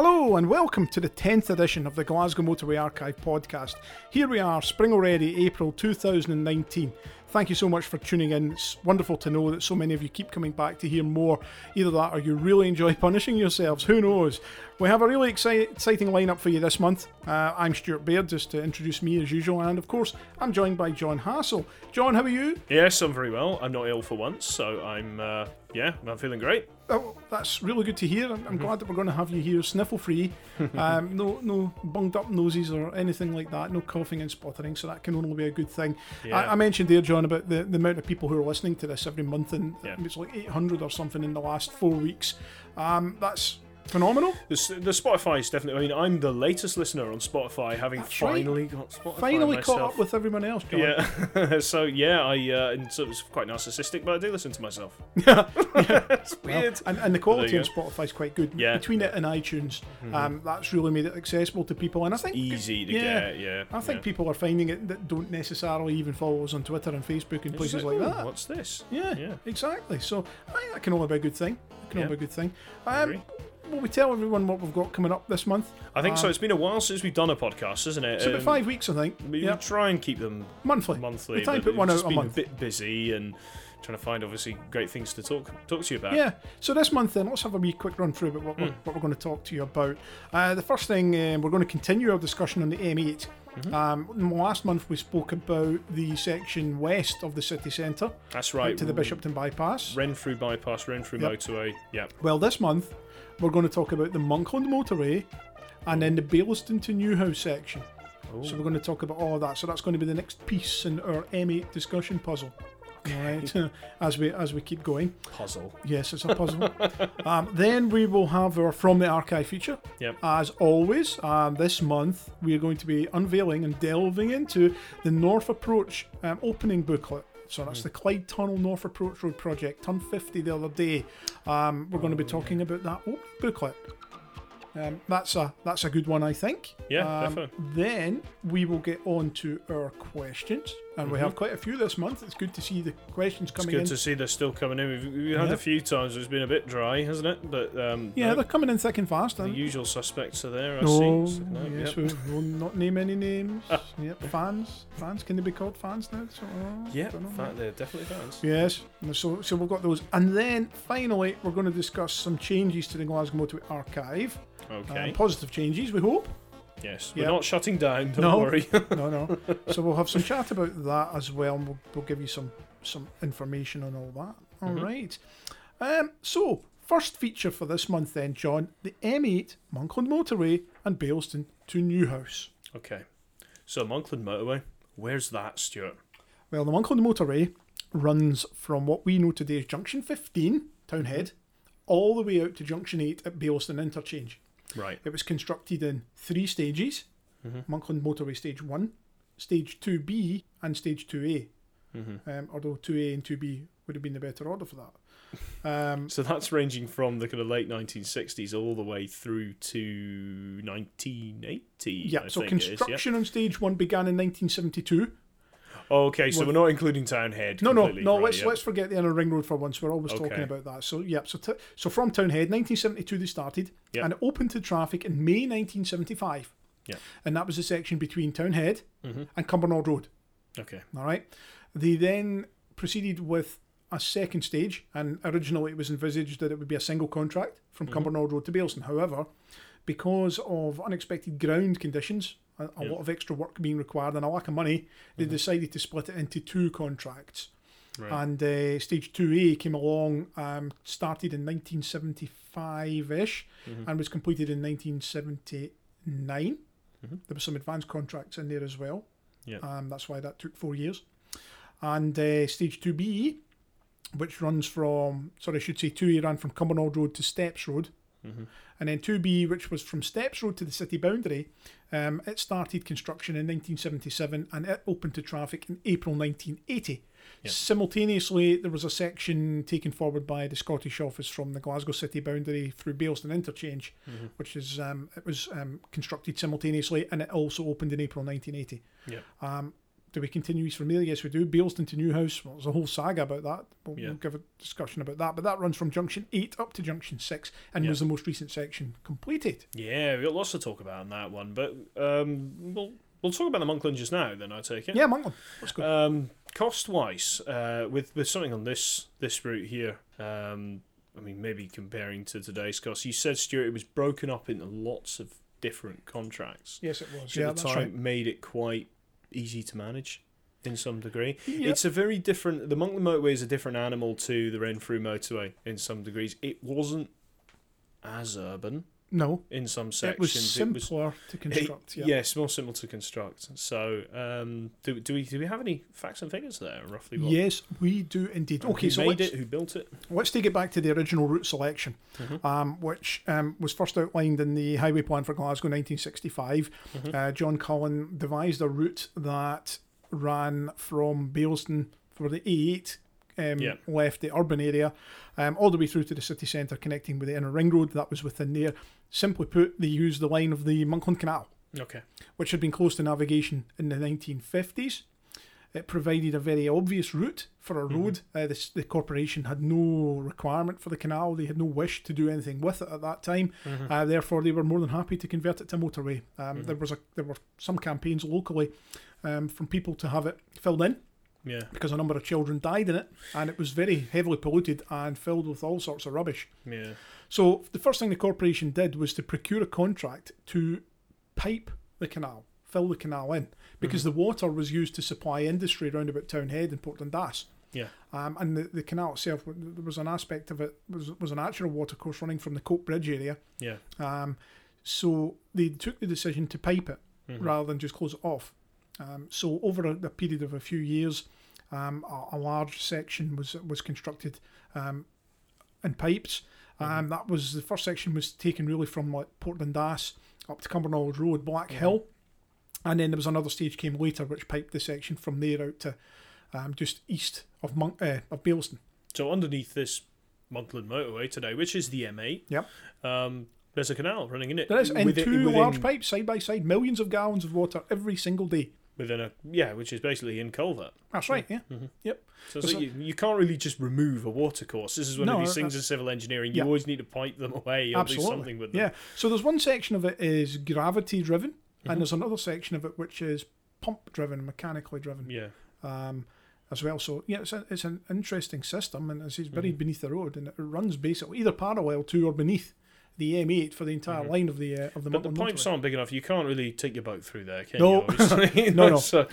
Hello and welcome to the 10th edition of the Glasgow Motorway Archive podcast. Here we are, spring already, April 2019. Thank you so much for tuning in. It's wonderful to know that so many of you keep coming back to hear more. Either that or you really enjoy punishing yourselves. Who knows? We have a really exci- exciting lineup for you this month. Uh, I'm Stuart Baird, just to introduce me as usual, and of course, I'm joined by John Hassall. John, how are you? Yes, I'm very well. I'm not ill for once, so I'm, uh, yeah, I'm feeling great. Oh, that's really good to hear. I'm, I'm glad that we're going to have you here, sniffle free. Um, no, no bunged up noses or anything like that. No coughing and sputtering. So that can only be a good thing. Yeah. I, I mentioned there, John, about the, the amount of people who are listening to this every month, and Yeah. it's like 800 or something in the last four weeks. Um, that's phenomenal. The, the Spotify is definitely. I mean, I'm the latest listener on Spotify, having That's right. finally got Spotify Finally myself. caught up with everyone else, John. Yeah. so yeah, I uh, and so it's quite narcissistic, but I do listen to myself. it's Well, weird. and, and the quality on Spotify is quite good. Yeah. Mm-hmm. Between it and iTunes, um, that's really made it accessible to people. And I think Easy to yeah, get. Yeah. I think yeah. people are finding it that don't necessarily even follow us on Twitter and Facebook and It's places like, like that. What's this? Yeah, Yeah. exactly. So I think that can only be a good thing. It can Yeah. only be a good thing. Um, agree. Will we tell everyone what we've got coming up this month? I think so. It's been a while since we've done a podcast, isn't it? It's about Um, five weeks, I think. We yeah, try and keep them monthly. monthly. We try and put one out a month. a bit busy and trying to find obviously great things to talk talk to you about. Yeah. So this month, then, let's have a wee quick run through about what, Hmm. we're, what we're going to talk to you about. Uh, the first thing, um, we're going to continue our discussion on the M8. Mm-hmm. Um, last month we spoke about the section west of the city centre That's right to the Bishopton bypass. Renfrew bypass, Renfrew Yep. motorway. Yep. Well, this month we're going to talk about the Monkland motorway and then the Baillieston to Newhouse section. So we're going to talk about all of that. So that's going to be the next piece in our M8 discussion puzzle. Right, as we as we keep going. Puzzle. Yes, it's a puzzle. um, then we will have our from the archive feature. Yep. As always, um, this month we are going to be unveiling and delving into the North Approach um, opening booklet. So that's the Clyde Tunnel North Approach Road project. Turned 50 the other day. Um, we're going to be talking about that opening booklet. Um, that's a that's a good one, I think. Yeah, Um, definitely. Then we will get on to our questions, and we have quite a few this month. It's good to see the questions Mm-hmm. It's good in. to see they're still coming in. We've, we've had Yeah. a few times it's been a bit dry, hasn't it? But um, yeah, no, they're coming in thick and fast. the and- usual suspects are there. I No, see. So, no, yes, yep. we will not name any names. yep, fans, fans. Can they be called fans now? So, uh, Yeah, don't know. in fact, they're definitely fans. Yes, so so we've got those, and then finally we're going to discuss some changes to the Glasgow Motorway Archive. Okay. Um, positive changes, we hope. Yes, we're not shutting down. Don't No. worry. No, no. so we'll have some chat about that as well, and we'll, we'll give you some some information on all that. All right. Mhm. Um. So first feature for this month, then, John, the M8 Monkland Motorway and Baillieston to Newhouse. okay. So Monkland motorway. Where's that, Stuart? Well, the Monkland Motorway runs from what we know today as Junction 15, Townhead, all the way out to Junction 8 at Baillieston Interchange. Right. It was constructed in three stages Monkland Motorway Stage 1, Stage 2B, and Stage 2A. Um, although 2A and 2B would have been the better order for that. Um, So that's ranging from the kind of late 1960s all the way through to 1980. yeah, I so it is, yeah. construction on Stage 1 began in 1972. Okay, so we're not including Townhead. No, no, no. right, let's yeah. let's forget the inner ring road for once. We're always talking about that. So yeah, so t- so from Townhead, 1972 they started, Yep. and it opened to traffic in May 1975. Yeah. and that was the section between Townhead Mhm. and Cumbernauld Road. Okay. All right. They then proceeded with a second stage, and originally it was envisaged that it would be a single contract from Cumbernauld Road to Baillieston. However, because of unexpected ground conditions, a, a Yeah. lot of extra work being required, and a lack of money, they decided to split it into two contracts. Right. And uh, stage 2A came along, um, started in 1975 ish, and was completed in 1979. There were some advanced contracts in there as well. Yeah. Um, that's why that took four years. And uh, stage 2B, which runs from, sorry, I should say 2A ran from Cumbernauld Road to Steps Road. And then 2B, which was from Steps Road to the city boundary, um, it started construction in 1977 and it opened to traffic in April 1980. Yeah. Simultaneously, there was a section taken forward by the Scottish Office from the Glasgow city boundary through Baillieston Interchange, which is um, it was um, constructed simultaneously and it also opened in April 1980. Yeah. Do we continue east from there? Yes, we do. Baillieston to Newhouse. Well, there's a whole saga about that. We'll, Yeah. we'll give a discussion about that. But that runs from junction eight up to junction six, and Yeah. was the most recent section completed. Yeah, we've got lots to talk about on that one, but um, we'll we'll talk about the Monkland just now. Then I take it. Yeah, Monkland. Let's go. Um, cost wise, uh, with with something on this this route here, um, I mean maybe comparing to today's cost, you said Stuart it was broken up into lots of different contracts, yes, it was. Yeah, at the that's time right. made it quite easy to manage in some degree. Yeah. It's a very different. The Monkland motorway is a different animal to the Renfrew motorway in some degrees. It wasn't as urban No, in some sections, it was simpler to construct. It- yeah. Yes, more simple to construct. So, um, do, do we do we have any facts and figures there roughly? What, Yes, we do indeed. and Okay, who so made it? Who built it? let's take it back to the original route selection, Mhm. um, which um, was first outlined in the Highway Plan for Glasgow 1965. Mhm. Uh, John Cullen devised a route that ran from Baillieston for the A8 um, Yeah. left the urban area um, all the way through to the city centre connecting with the inner ring road that was within there. Simply put, they used the line of the Monkland Canal. Okay. which had been closed to navigation in the 1950s. It provided a very obvious route for a road. Uh, this, the corporation had no requirement for the canal, they had no wish to do anything with it at that time. Mhm. Uh, therefore, they were more than happy to convert it to motorway. Um, Mhm. There was a there were some campaigns locally um, from people to have it filled in yeah. because a number of children died in it, and it was very heavily polluted and filled with all sorts of rubbish. Yeah. So the first thing the corporation did was to procure a contract to pipe the canal, fill the canal in, because the water was used to supply industry around about Townhead and Port Dundas. Yeah. Um, and the, the canal itself, there was an aspect of it was was a natural water course running from the Coatbridge area. Yeah. Um, so they took the decision to pipe it Mhm. rather than just close it off. Um, so over a, a period of a few years, um, a, a large section was was constructed um, in pipes. Um, that was the first section was taken really from like Port Dundas up to Cumbernauld Road, Black Hill, and then there was another stage came later which piped the section from there out to um, just east of Monk, uh, of Baillieston. So underneath this Monkland motorway today, which is the M8, Yep. um, there's a canal running in it. There is Within- two within- large pipes side by side, millions of gallons of water every single day. Within a yeah, which is basically in culvert. That's right, yeah. So, It's so you, you can't really just remove a water course. This is one No, of these things in civil engineering. You yeah. always need to pipe them away or do something with them. Yeah. So there's one section of it is gravity driven, Mhm. and there's another section of it which is pump driven, mechanically driven, Yeah. um, as well. So yeah, it's, a, it's an interesting system, and it's it's buried Mhm. beneath the road, and it runs basically either parallel to or beneath the M8 for the entire Mhm. line of the uh, of the. But the pipes motorway. aren't big enough. You can't really take your boat through there, can No. you? No, no. So,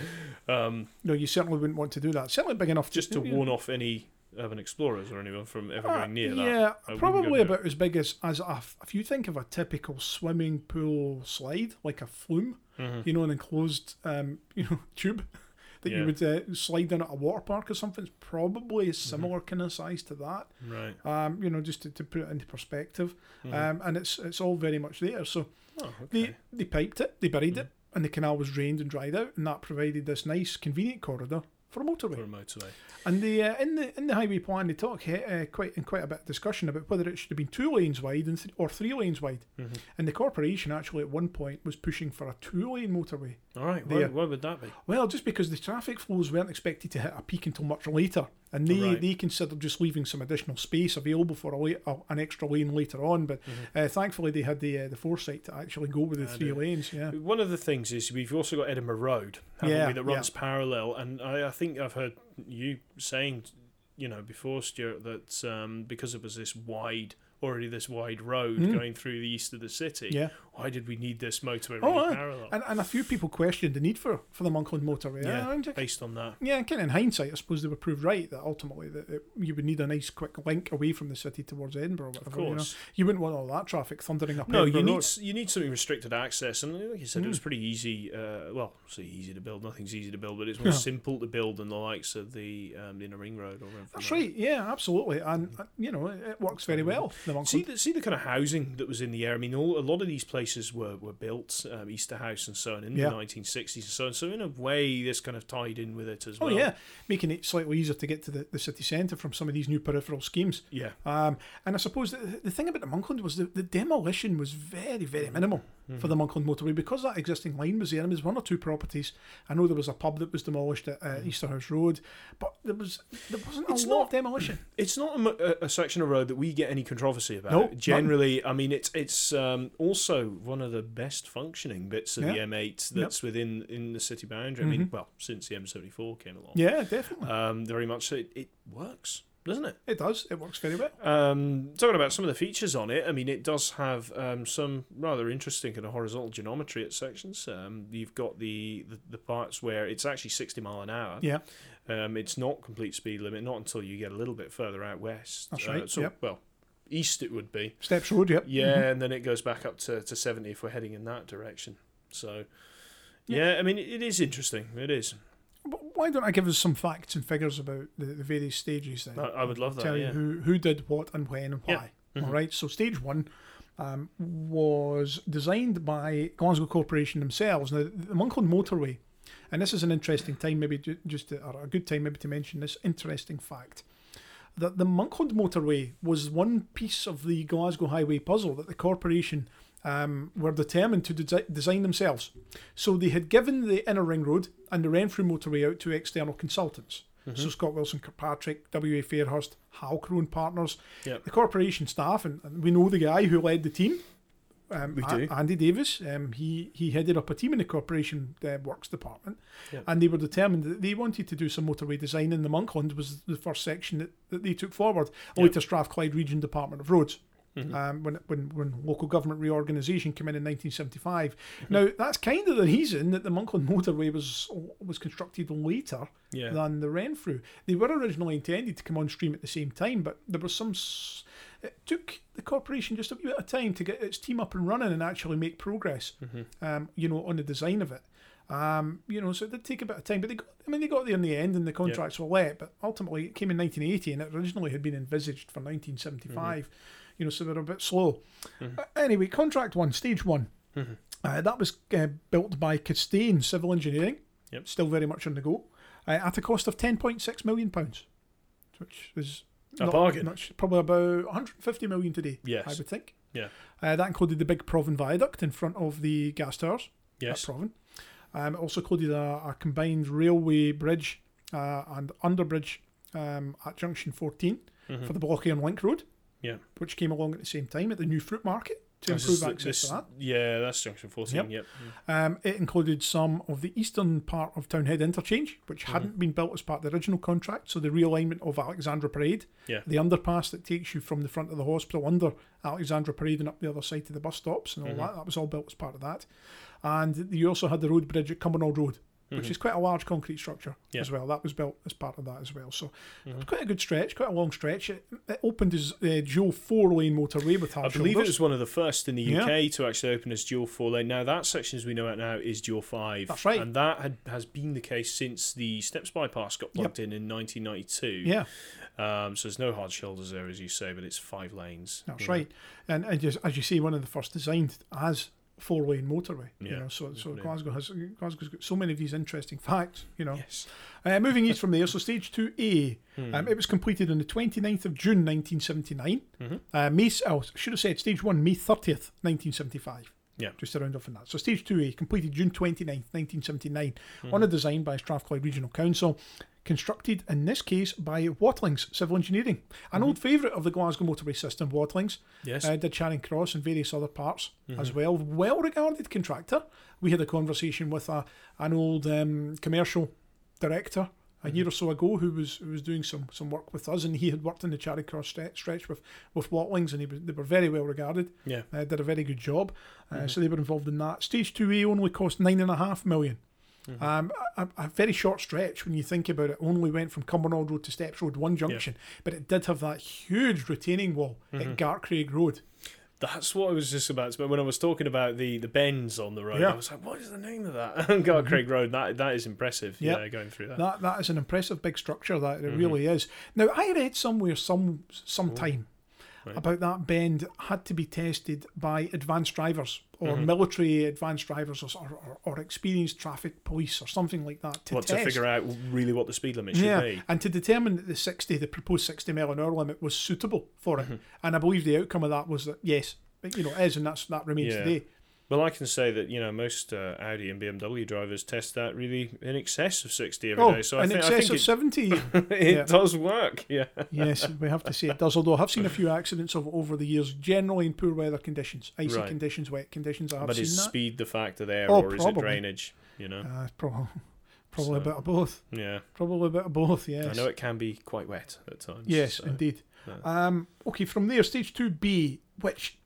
um, No, you certainly wouldn't want to do that. Certainly big enough just to yeah. warn off any urban explorers or anyone from ever Uh, going near that. Yeah, I probably it. about as big as as a, if you think of a typical swimming pool slide, like a flume. Mhm. you know, an enclosed, um, you know, tube that Yeah. you would uh, slide down at a water park or something. It's probably a Mm-hmm. similar kind of size to that. Right. Um, you know, just to, to put it into perspective. Mhm. Um, and it's it's all very much there. So oh, okay. they they piped it, they buried Mhm. it, and the canal was drained and dried out, and that provided this nice, convenient corridor for a motorway. For a motorway. And the uh, in the in the highway plan, they talk uh, quite in quite a bit of discussion about whether it should have been two lanes wide and th- or three lanes wide. Mm-hmm. And the corporation actually at one point was pushing for a two lane motorway. All right. Why, There. why would that be? Well, just because the traffic flows weren't expected to hit a peak until much later, and they, Right. they considered just leaving some additional space available for a, la- a an extra lane later on. But uh, thankfully, they had the uh, the foresight to actually go with the Mm-hmm. I three lanes. Yeah, One of the things is we've also got Edinburgh Road, Yeah, we, that yeah. runs parallel. And I, I think I've heard you saying, you know, before Stuart, that um, because it was this wide, already this wide road Mm. going through the east of the city, yeah. why did we need this motorway Oh, running parallel? And, and a few people questioned the need for, for the Monkland motorway. Yeah, and, based on that. yeah, and kind of in hindsight, I suppose they were proved right that ultimately that it, you would need a nice quick link away from the city towards Edinburgh. Or Of whatever, you, know. course. you wouldn't want all that traffic thundering up. No, you need Road. you need something restricted access, and like you said, it was Mm. pretty easy. Uh, well, say easy to build. Nothing's easy to build, but it's more Yeah. simple to build than the likes of the um, the inner ring road or That's right. Yeah, absolutely. And uh, you know, it, it works very well. The See the, see the kind of housing that was in the area. I mean, all, a lot of these places were, were built, um, Easterhouse and so on, in Yeah. the 1960s and so on. So in a way, this kind of tied in with it as Oh well. yeah, making it slightly easier to get to the, the city centre from some of these new peripheral schemes. yeah, Um, and I suppose the, the thing about the Monkland was the, the demolition was very, very minimal. for the Monkland motorway because that existing line was there. And there was one or two properties. I know there was a pub that was demolished at uh, Easterhouse Road, but there was there wasn't a It's lot not- of demolition. It's not a, a, a section of road that we get any controversy about. No, none. Generally, I mean, it's it's um, also one of the best functioning bits of Yeah. the M8 that's within in the city boundary. I mean, well, since the M74 came along, Yeah, definitely. um, very much so. It, it works, doesn't it? it does. It works very well. Um, talking about some of the features on it, I mean, it does have um, some rather interesting kind of horizontal geometry at sections. Um, you've got the, the, the parts where it's actually 60 mile an hour. Yeah, Um, it's not complete speed limit, not until you get a little bit further out west. That's Uh, right, so, yep. well, east it would be. Steps Road. Yep. Yeah, and then it goes back up to, to 70 if we're heading in that direction. So, yeah, I mean, it, is interesting. It is. But why don't I give us some facts and figures about the, the various stages then? I, I would love that. Tell yeah. you who who did what and when and Yeah. why. Mhm. All right. So stage one um, was designed by Glasgow Corporation themselves. Now the Monkland Motorway, and this is an interesting time, maybe just to, or a good time maybe to mention this interesting fact. That the Monkland Motorway was one piece of the Glasgow Highway puzzle that the corporation um, were determined to desi- design themselves. So they had given the Inner Ring Road and the Renfrew Motorway out to external consultants. Mm-hmm. So Scott Wilson Kirkpatrick, W.A. Fairhurst, Halcrow and Partners, Yep. the corporation staff, and, and we know the guy who led the team. Um, We A- Andy Davis. Um, he he headed up a team in the corporation uh, works department, Yep. and they were determined that they wanted to do some motorway design. And the Monkland was the first section that, that they took forward, Yep. to Strathclyde Region Department of Roads Mhm. um, when, when when local government reorganisation came in in 1975. Mm-hmm. Now that's kind of the reason that the Monkland motorway was was constructed later yeah. than the Renfrew. They were originally intended to come on stream at the same time, but there was some. S- it took the corporation just a bit of time to get its team up and running and actually make progress. Mhm. Um, you know, on the design of it. Um, you know, so it did take a bit of time, but they got. I mean, they got there in the end, and the contracts were let. But ultimately, it came in 1980, and it originally had been envisaged for 1975. You know, so they were a bit slow. Mhm. Uh, anyway, contract one, stage one. Mhm. Uh, that was uh, built by Costain Civil Engineering. Yep. Still very much on the go. Uh, at a cost of £10.6 million, pounds, which is A not bargain. much- probably about 150 million today, Yes. I would think. Yeah. Uh, that included the big Provan Viaduct in front of the gas towers Yes. at Provan. Um, it also included a, a combined railway bridge uh, and underbridge um, at junction 14 Mhm. for the Blochairn Link Road, Yeah. which came along at the same time at the new fruit market to This improve is- access this- to that. Yeah, that's junction 14. Yep. Yep. Um, it included some of the eastern part of Townhead Interchange, which Mm-hmm. hadn't been built as part of the original contract. So the realignment of Alexandra Parade, Yeah. the underpass that takes you from the front of the hospital under Alexandra Parade and up the other side to the bus stops and all Mhm. that. That was all built as part of that. And you also had the road bridge at Cumbernauld Road, which Mhm. is quite a large concrete structure Yeah. as well. That was built as part of that as well. So Mhm. quite a good stretch, quite a long stretch. It, it opened as uh, dual four lane motorway with hard I believe it was one of the first in the Yeah. UK to actually open as dual four lane. Now that section, as we know it now, is dual five. That's right. and that had, has been the case since the Steps bypass got plugged in in 1992. Yeah. Um, so there's no hard shoulders there, as you say, but it's five lanes. That's right, and, and just, as you say, one of the first designed as four lane motorway. You know, so so. Glasgow has Glasgow's got so many of these interesting facts. You know, Yes. uh, moving east from there, so stage two A, Hmm. um, it was completed on the 29th of June 1979. Mhm. Uh, May oh, I should have said stage one May 30th 1975. Yeah. Just to round off on that. So stage 2A completed June 29th 1979 Hmm. on a design by Strathclyde Regional Council constructed in this case by Whatlings Civil Engineering, an old favourite of the Glasgow motorway system, Whatlings. Yes. Uh, did Charing Cross and various other parts as Mm-hmm. well. Well regarded contractor. We had a conversation with a, an old um, commercial director a Mm-hmm. year or so ago who was who was doing some some work with us, and he had worked in the Charing Cross stre- stretch with with Whatlings, and he was, they were very well regarded. yeah. Uh, did a very good job, uh, Mm-hmm. so they were involved in that. Stage two A only cost nine and a half million. Mm-hmm. Um, a, a very short stretch when you think about it. Only went from Cumbernauld Road to Steps Road, one junction, but it did have that huge retaining wall Mm-hmm. at Gartcraig Road. That's what I was just about to. When I was talking about the, the bends on the road, Yeah. I was like, "What is the name of that?" Gartcraig Road. That that is impressive. Yeah, going through that. That that is an impressive big structure. That Mm-hmm. it really is. Now I read somewhere some sometime Right. about that bend had to be tested by advanced drivers or Mm-hmm. military advanced drivers or, or, or experienced traffic police or something like that to test. to figure out really what the speed limit should yeah, be. and to determine that the 60, the proposed 60 mile an hour limit was suitable for Mm-hmm. it. And I believe the outcome of that was that yes, you know, it is, and that's that remains Yeah. today. Well, I can say that you know most uh, Audi and BMW drivers test that really in excess of sixty every day. Oh, So I in think, I excess think of it, 70. it yeah. does work. Yeah. yes, we have to say it does. Although I have seen a few accidents of, over the years, generally in poor weather conditions, icy Right. conditions, wet conditions. I have But seen is that. speed the factor there, Oh, or is it drainage? You know. Uh, probably, probably a bit of both. Yeah. Probably a bit of both. Yes. I know it can be quite wet at times. Yes, so- indeed. no. Um, okay, from there, stage two B, which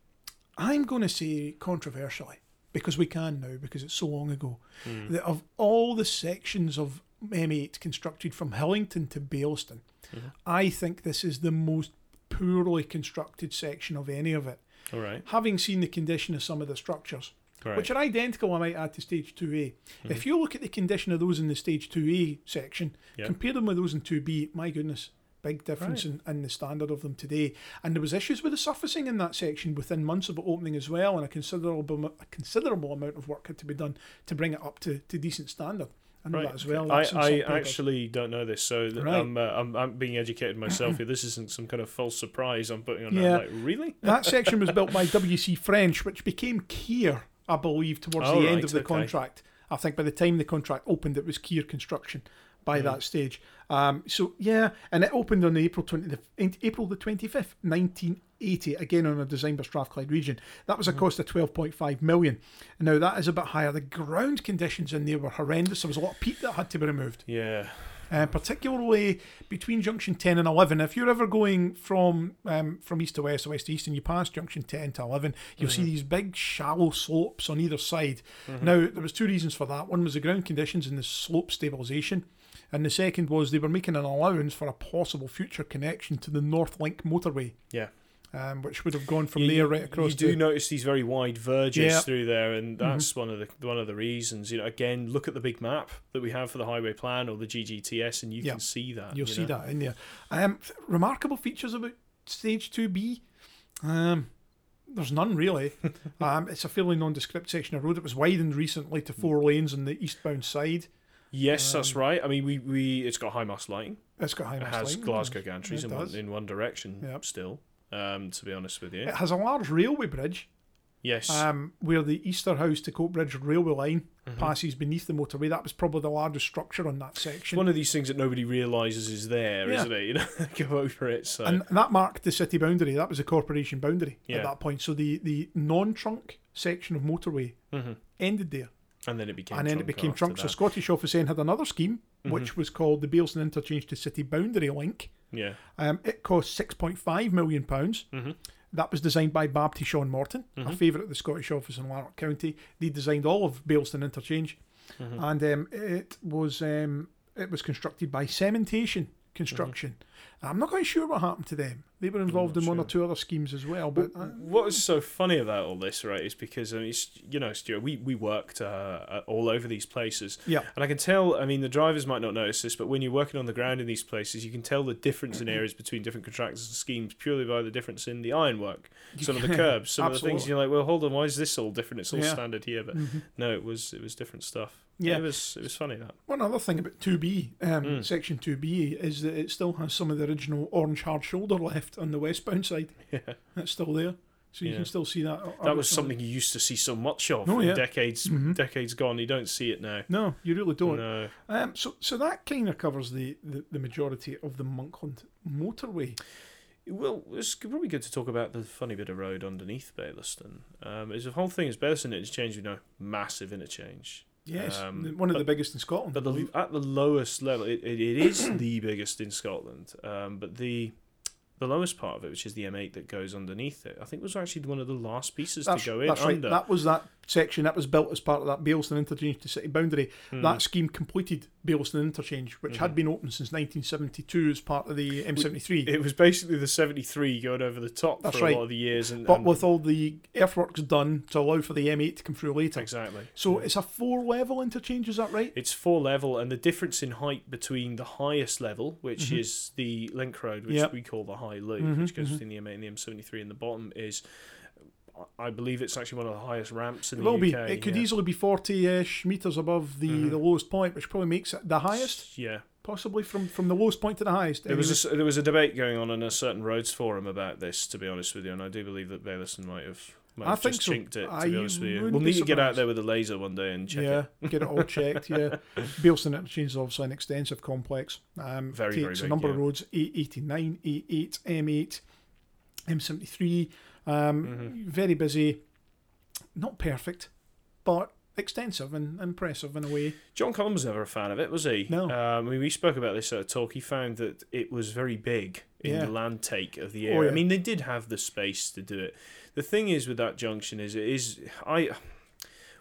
I'm going to say controversially because we can now because it's so long ago. Mm. That of all the sections of M8 constructed from Hillington to Baillieston, Mhm. I think this is the most poorly constructed section of any of it. All right. Having seen the condition of some of the structures, which are identical, I might add to stage 2A. Mhm. If you look at the condition of those in the stage 2A section, Yeah. compare them with those in 2B, my goodness, big difference in, in the standard of them today. And there was issues with the surfacing in that section within months of it opening as well, and a considerable a considerable amount of work had to be done to bring it up to, to decent standard. I know Right. that as well. I, That's I actually don't know this, so Right. I'm, uh, I'm I'm being educated myself here. This isn't some kind of false surprise I'm putting on. Yeah. I'm like, really? that section was built by WC French, which became Kier, I believe, towards Oh, the end right, of the okay. contract. I think by the time the contract opened, it was Kier Construction by Mhm. that stage. Um, so yeah, and it opened on April twenty, the, April the twenty fifth, nineteen eighty. Again on a design by Strathclyde region. That was a Mhm. cost of twelve point five million. Now that is a bit higher. The ground conditions in there were horrendous. There was a lot of peat that had to be removed Yeah. uh, particularly between junction 10 and 11. If you're ever going from um, from east to west or west to east and you pass junction 10 to 11, you'll see Mhm. these big shallow slopes on either side. Mhm. Now, there was two reasons for that. One was the ground conditions and the slope stabilisation. And the second was they were making an allowance for a possible future connection to the North Link motorway. Yeah. Um, which would have gone from You- there right across You do to notice these very wide verges Yeah. Mm-hmm. through there, and that's one of the one of the reasons. You know, again, look at the big map that we have for the highway plan or the GGTS, and you Yeah. can see that. You'll you see know? that in there. Um, remarkable features about Stage 2B. Um, there's none really. um, it's a fairly nondescript section of road. It was widened recently to four lanes on the eastbound side. Yes, that's Um, right. I mean, we, we it's got high mast lighting. It's got high mast lighting. It has lighting. Glasgow gantries in one, in one direction Yep. still. Um, to be honest with you, It has a large railway bridge yes. um, where the Easterhouse to Coatbridge railway line Mhm. passes beneath the motorway. That was probably the largest structure on that It's section. one of these things that nobody realizes is there, Yeah. not it? You know, go over it. So and that marked the city boundary. That was the corporation boundary Yeah. at that point. So the, the non-trunk section of motorway Mhm. ended there. And then it became and then it became trunk. So. Scottish Office then had another scheme, which was called the Baillieston Interchange to City Boundary Link. yeah. Um, it cost six point five million pounds. Mhm. That was designed by Babtie Shaw and Morton, a Mhm. favourite of the Scottish Office in Lanark County. They designed all of Baillieston Interchange, Mhm. and um, it was um, it was constructed by Cementation Construction. I'm not quite sure what happened to them. They were involved in one or two other schemes as well, but uh, what is so funny about all this, right, is because I mean, it's, you know, Stuart, we we worked uh, all over these places, yeah, and I can tell. I mean, the drivers might not notice this, but when you're working on the ground in these places, you can tell the difference in areas between different contractors and schemes purely by the difference in the ironwork, some of the curbs, some of the things. You're like, well, hold on, why is this all different? It's all Yeah. standard here, but Mhm. no, it was it was different stuff. Yeah. it was it was funny that. One other thing about 2B, um, Mm. section 2B, is that it still has some of the original orange hard shoulder left on the westbound side. Yeah. It's still there. So you Yeah. can still see that. That was something you used to see so much of Oh, yeah. decades Mhm. decades gone. You don't see it now. No, you really don't. No. Um, so, so that kind of covers the, the, the majority of the Monkland motorway. Well, it's probably good to talk about the funny bit of road underneath Baillieston. Um, is the whole thing is Baillieston interchange, you know, massive interchange. Yes, Um, one of the biggest in Scotland. But the, at the lowest level, it, it, it is the biggest in Scotland. Um, but the the lowest part of it, which is the M8 that goes underneath it, I think was actually one of the last pieces that's, to go in that's right. under. That was that section that was built as part of that Baillieston interchange to city boundary. Hmm. That scheme completed Baillieston interchange, which had Mhm. been open since 1972 as part of the M73. It was basically the 73 going over the top That's for a lot of the years. And, but and- with all the earthworks done to allow for the M8 to come through later. Exactly. So it's a four level interchange, is that right? It's four level, and the difference in height between the highest level, which Mhm. is the link road, which Yep. we call the high loop, Mhm, which goes mhm. between the M8 and the M73, and the bottom is, I believe it's actually one of the highest ramps in It the will be. It could yeah. easily be 40 ish metres above the, Mhm. the lowest point, which probably makes it the highest, Yeah, possibly from, from the lowest point to the highest. there was a, there was a debate going on in a certain roads forum about this, to be honest with you, and I do believe that Baillieston might have Might I have think just so. chinked it. To I be honest with you, we'll need to get out there with a laser one day and check yeah, it. get it all checked. Yeah, Baillieston Interchange is obviously an extensive complex. Um, Very, very takes a big, number of roads: A89, A8, M8, M73. Um, Mhm. Very busy. Not perfect, but extensive and impressive in a way. John Cullen was never a fan of it, was he? No. Um, I mean, we spoke about this at a talk. He found that it was very big in Yeah. the land take of the Oh, area. yeah. I mean, they did have the space to do it. The thing is with that junction is it is I.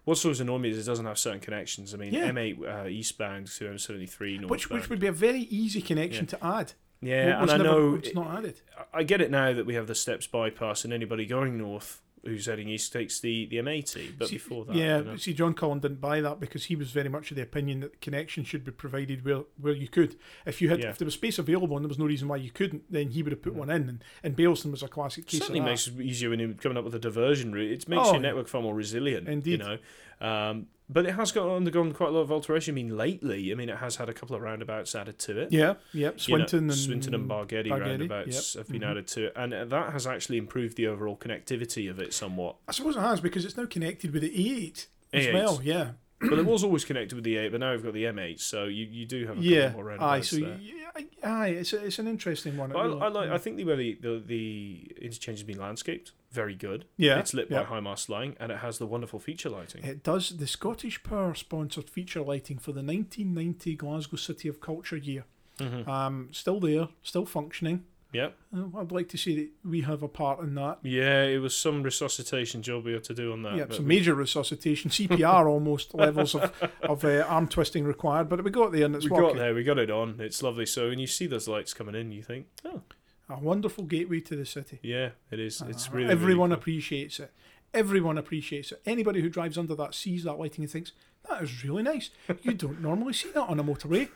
What's always annoying me is it doesn't have certain connections. I mean, Yeah. M8 uh, eastbound to M73 northbound. Which which would be a very easy connection to add. Yeah, and I know it's not added. I get it now that we have the steps bypass, and anybody going north who's heading east takes the, the M80. But See, before that, yeah, see, John Cullen didn't buy that because he was very much of the opinion that the connection should be provided where, where you could. If you had, Yeah. if there was space available and there was no reason why you couldn't, then he would have put one in. And, and Baillieston was a classic case certainly of that. makes it easier when you're coming up with a diversion route. It makes Oh, your network far more resilient. Indeed. You know, um, but it has got undergone quite a lot of alteration. I mean, lately, I mean, it has had a couple of roundabouts added to it. yeah, yep, You know, Swinton and Swinton and Bargeddie, roundabouts yep, have been mhm. added to it, and uh, that has actually improved the overall connectivity of it somewhat. I suppose it has because it's now connected with the A8 as A8. well. Yeah, well, it was always connected with the 8, but now we've got the M8, so you, you do have a yeah, couple more aye. roundabouts So there. yeah, aye, it's a, it's an interesting one. I, I like. I think the way the, the the interchange has been landscaped, very good. yeah, It's lit yeah. by high mast lighting, and it has the wonderful feature lighting. It does. The Scottish Power sponsored feature lighting for the 1990 Glasgow City of Culture year. Mhm. Um, still there, still functioning. Yep. Uh, I'd like to see that we have a part in that. Yeah, it was some resuscitation job we had to do on that. yeah, some we- major resuscitation, CPR almost levels of, of uh, arm twisting required, but we got there and it's we working. got there, we got it on. It's lovely. So when you see those lights coming in, you think, oh, A wonderful gateway to the city. yeah, it is. It's Uh, really everyone really cool. appreciates it. Everyone appreciates it. Anybody who drives under that sees that lighting and thinks that is really nice. You don't normally see that on a motorway.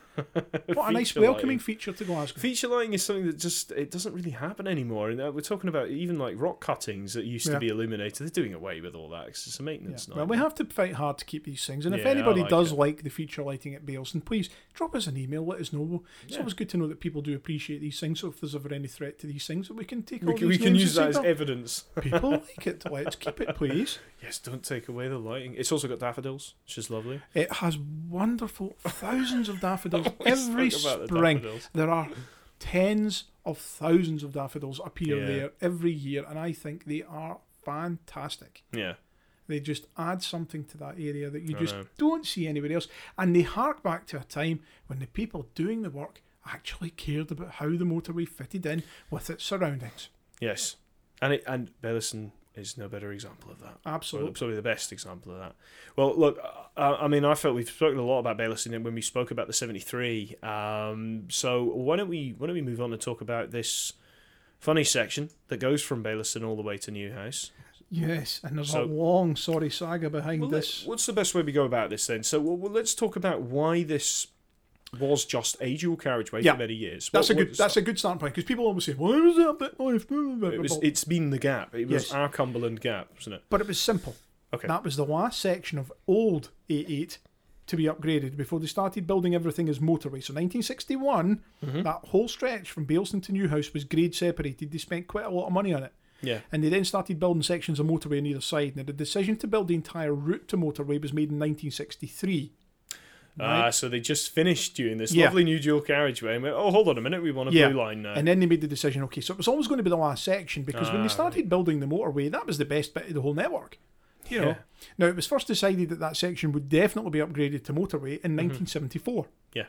What a nice welcoming feature to Glasgow. Feature lighting is something that just it doesn't really happen anymore. And uh, we're talking about even like rock cuttings that used Yeah. to be illuminated. They're doing away with all that. it's just a Yeah. maintenance. Well, we have to fight hard to keep these things. And if Yeah, I anybody like does it. like the feature lighting at Baillieston, please drop us an email. Let us know. It's Yeah. always good to know that people do appreciate these things. So if there's ever any threat to these things, that we can take we all can, we can use that as evidence. People like it. Let's keep it, please. Yes, don't take away the lighting. It's also got daffodils, which is lovely. It has wonderful thousands of daffodils every about the spring. There are tens of thousands of daffodils appear Yeah. there every year, and I think they are fantastic. Yeah, They just add something to that area that you I just know. don't see anywhere else. And they hark back to a time when the people doing the work actually cared about how the motorway fitted in with its surroundings. yes, and it, and Baillieston is no better example of that. Well, Absolutely. probably the best example of that. Well, look, uh, I mean, I felt we've spoken a lot about Baillieston when we spoke about the seventy three. Um, so why don't we why don't we move on and talk about this funny section that goes from Baillieston all the way to Newhouse? Yes, and there's So- a long, sorry saga behind Well, this. what's the best way we go about this then? So well, let's talk about why this was just a dual carriageway Yeah. for many years. That's What- a good. That's a good starting point because people always say, "Well, it was a bit left." It was, it's been the gap. It was Yes. our Cumberland gap, wasn't it? but it was simple. Okay. That was the last section of old A8 to be upgraded before they started building everything as motorway. So 1961, Mm-hmm. that whole stretch from Baillieston to Newhouse was grade separated. They spent quite a lot of money on it. Yeah. And they then started building sections of motorway on either side. Now, the decision to build the entire route to motorway was made in 1963. Ah, so they just finished doing this Yeah. lovely new dual carriageway and went, oh, hold on a minute, we want a Yeah. blue line now. And then they made the decision, okay, so it was always going to be the last section because when Ah, they started building the motorway, that was the best bit of the whole network. You know. Yeah. Now, it was first decided that that section would definitely be upgraded to motorway in 1974. Mm-hmm. Yeah.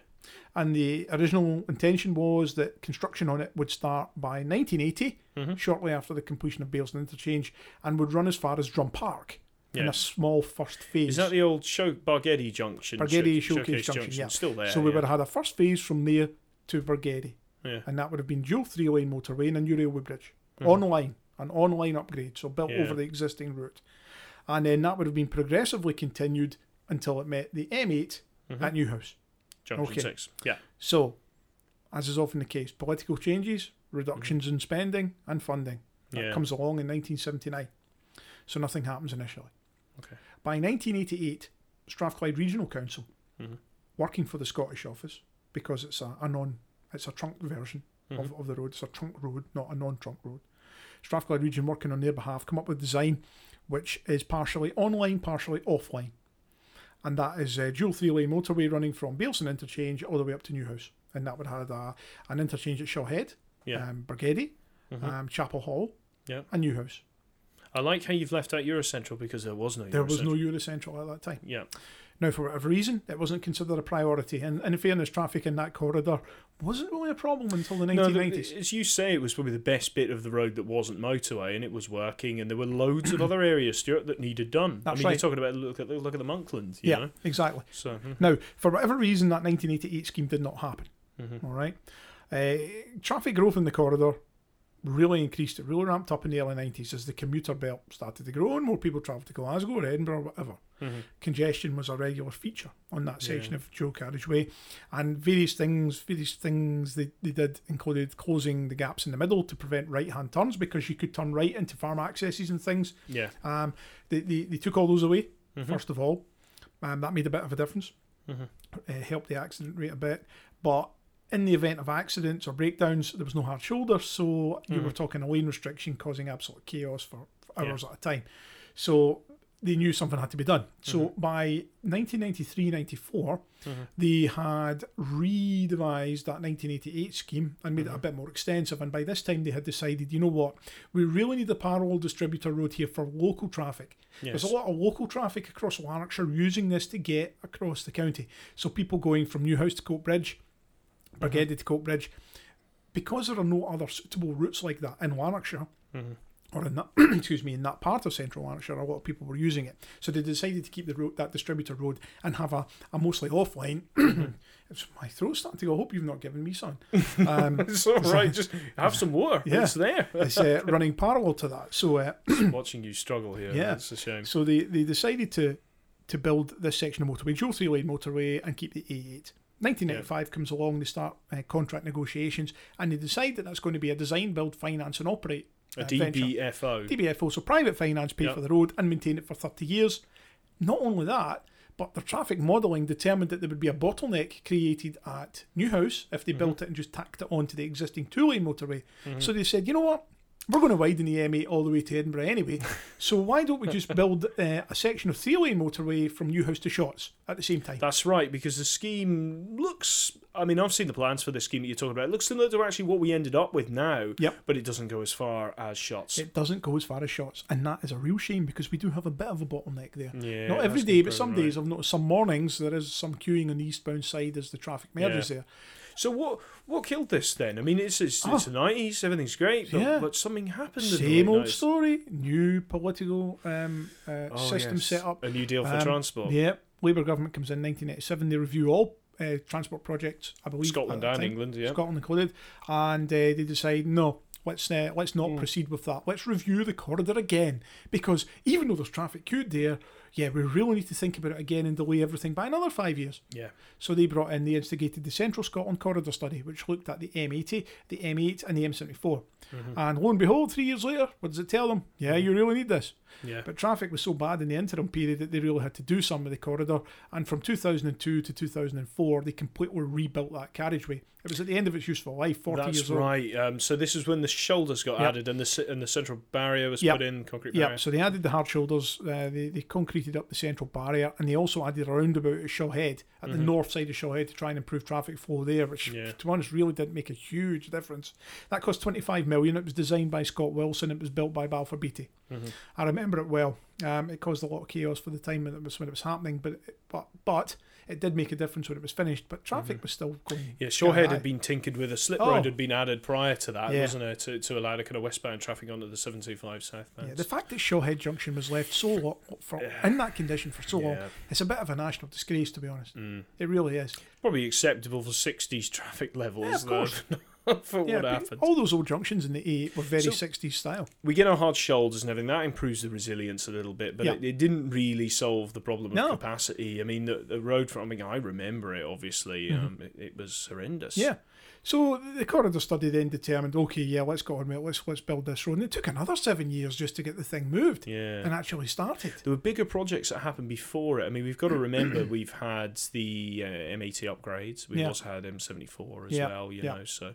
And the original intention was that construction on it would start by 1980, Mhm. shortly after the completion of Baillieston Interchange, and would run as far as Drum Park in a small first phase. Is that the old show Bargeddie Junction? Bargeddie Show- Showcase Junction, yeah. Still there. so we yeah. would have had a first phase from there to Bargeddie. Yeah. and that would have been dual three lane motorway and a new railway bridge Mhm. online, an online upgrade, so built Yeah. over the existing route, and then that would have been progressively continued until it met the M8 Mhm. at Newhouse. Junction okay. 6. Yeah. So, as is often the case, political changes, reductions in spending and funding. That Mm-hmm. Comes along in 1979. So nothing happens initially. Okay. By 1988, Strathclyde Regional Council, Mhm. working for the Scottish office, because it's a, a non, it's a trunk version Mhm. of, of the road. It's a trunk road, not a non-trunk road. Strathclyde Region working on their behalf come up with design which is partially online, partially offline. And that is a dual three lane motorway running from Baillieston Interchange all the way up to Newhouse. And that would have a, an interchange at Shawhead, Yeah. um, Bargeddie, Mhm. um, Chapelhall, Yeah. and Newhouse. I like how you've left out Eurocentral because there was no. There was no Eurocentral. Eurocentral at that time. Yeah. Now, for whatever reason, it wasn't considered a priority. And, and in fairness, traffic in that corridor wasn't really a problem until the No, 1990s. the, as you say, it was probably the best bit of the road that wasn't motorway, and it was working. And there were loads of other areas, Stuart, that needed done. That's I mean, right. you're talking about look at look at the Monkland, you yeah, know. exactly. So hmm. Now, for whatever reason, that 1988 scheme did not happen. Mhm. All right. Uh, traffic growth in the corridor really increased. It really ramped up in the early 90s as the commuter belt started to grow and more people travelled to Glasgow or Edinburgh or whatever. Mhm. Congestion was a regular feature on that section Yeah. of dual carriageway, and various things, various things they, they did included closing the gaps in the middle to prevent right-hand turns because you could turn right into farm accesses and things. yeah, Um, they, they, they took all those away Mhm. first of all. Um, that made a bit of a difference. Mhm. Uh, helped the accident rate a bit. But in the event of accidents or breakdowns, there was no hard shoulder, so you were Mhm. talking a lane restriction causing absolute chaos for, for Yeah. hours at a time. So they knew something had to be done. So Mm-hmm. by 1993 94, Mhm. they had re-devised that 1988 scheme and made it a bit more extensive. And by this time, they had decided, you know what, we really need a parallel distributor road here for local traffic. yes. There's a lot of local traffic across Lanarkshire using this to get across the county. So people going from Newhouse to Coatbridge, Bargeddie to Coatbridge, because there are no other suitable routes like that in Lanarkshire, Mhm. or in that excuse me, in that part of central Lanarkshire, a lot of people were using it. So they decided to keep the road, that distributor road and have a, a mostly offline. it's, my throat's starting to go. I hope you've not given me some. Um, It's all right. Just have some water. Yeah. It's there. it's uh, running parallel to that. So uh, Watching you struggle here. Yeah. It's a shame. So they, they decided to to build this section of motorway, dual three lane motorway, and keep the A8. 1995 comes along, they start uh, contract negotiations, and they decide that that's going to be a design, build, finance, and operate A uh, venture. DBFO. DBFO, so private finance pay Yep. for the road and maintain it for 30 years. Not only that, but the traffic modelling determined that there would be a bottleneck created at Newhouse if they Mm-hmm. built it and just tacked it onto the existing two lane motorway. So they said, you know what? We're going to widen the M8 all the way to Edinburgh anyway. so why don't we just build uh, a section of three lane motorway from Newhouse to Shotts at the same time? That's right, because the scheme looks. I mean, I've seen the plans for the scheme that you're talking about. It looks similar to actually what we ended up with now. Yep. But it doesn't go as far as Shotts. It doesn't go as far as Shotts, and that is a real shame because we do have a bit of a bottleneck there. yeah. Not every day, but some right. days I've noticed some mornings there is some queuing on the eastbound side as the traffic merges there. So what what killed this then? I mean, it's it's, it's Oh. the nineties, everything's great, but, Yeah. but something happened. the Same old 90s. story, new political um, uh, Oh, system yes. set up. A new deal for Um, transport. Yeah, Labour government comes in 1987. They review all uh, transport projects, I believe, Scotland and England, yeah. Scotland included, and uh, they decide no. Let's uh, let's not Mm. proceed with that. Let's review the corridor again because even though there's traffic queued there, yeah, we really need to think about it again and delay everything by another five years. Yeah. So they brought in, they instigated the Central Scotland Corridor Study, which looked at the M80, the M8, and the M74. Mhm. And lo and behold, three years later, what does it tell them? Yeah, you really need this. Yeah. But traffic was so bad in the interim period that they really had to do some of the corridor. And from 2002 to 2004, they completely rebuilt that carriageway. It was at the end of its useful life, 40 That's years old. right. Um, so this is when the shoulders got Yep. added and the and the central barrier was Yep. put in, concrete Yeah, so they added the hard shoulders, uh, they, they concreted up the central barrier, and they also added a roundabout at Shawhead, at the Mhm. north side of Shawhead, to try and improve traffic flow there, which, Yeah. to be honest, really didn't make a huge difference. That cost 25 million. It was designed by Scott Wilson. It was built by Balfour Beatty. Mhm. I remember it well. Um, it caused a lot of chaos for the time when it was when it was happening, but it, but but it did make a difference when it was finished. But traffic was still going. Mm-hmm. Yeah, sky Shawhead had been tinkered with a slip Oh. road had been added prior to that, Yeah. wasn't it, to, to allow the kind of westbound traffic onto the seven two five southbound. Yeah, the fact that Shawhead Junction was left so long for Yeah. in that condition for so long, it's a bit of a national disgrace, to be honest. Mm. It really is. Probably acceptable for sixties traffic levels, Yeah, of though, course. for yeah, what happened. all those old junctions in the A8 were very So- 60s style. we get our hard shoulders and everything. That improves the resilience a little bit, but Yeah. it, it didn't really solve the problem of No. capacity. I mean, the, the road from, I mean, I remember it, obviously. Mhm. Um, it, it was horrendous. Yeah. So the corridor study then determined, okay, yeah, let's go on, let's let's build this road. And it took another seven years just to get the thing moved Yeah. and actually started. There were bigger projects that happened before it. I mean, we've got to remember we've had the uh, M80 upgrades. We've Yeah. also had M74 as Yeah, well, you know, so.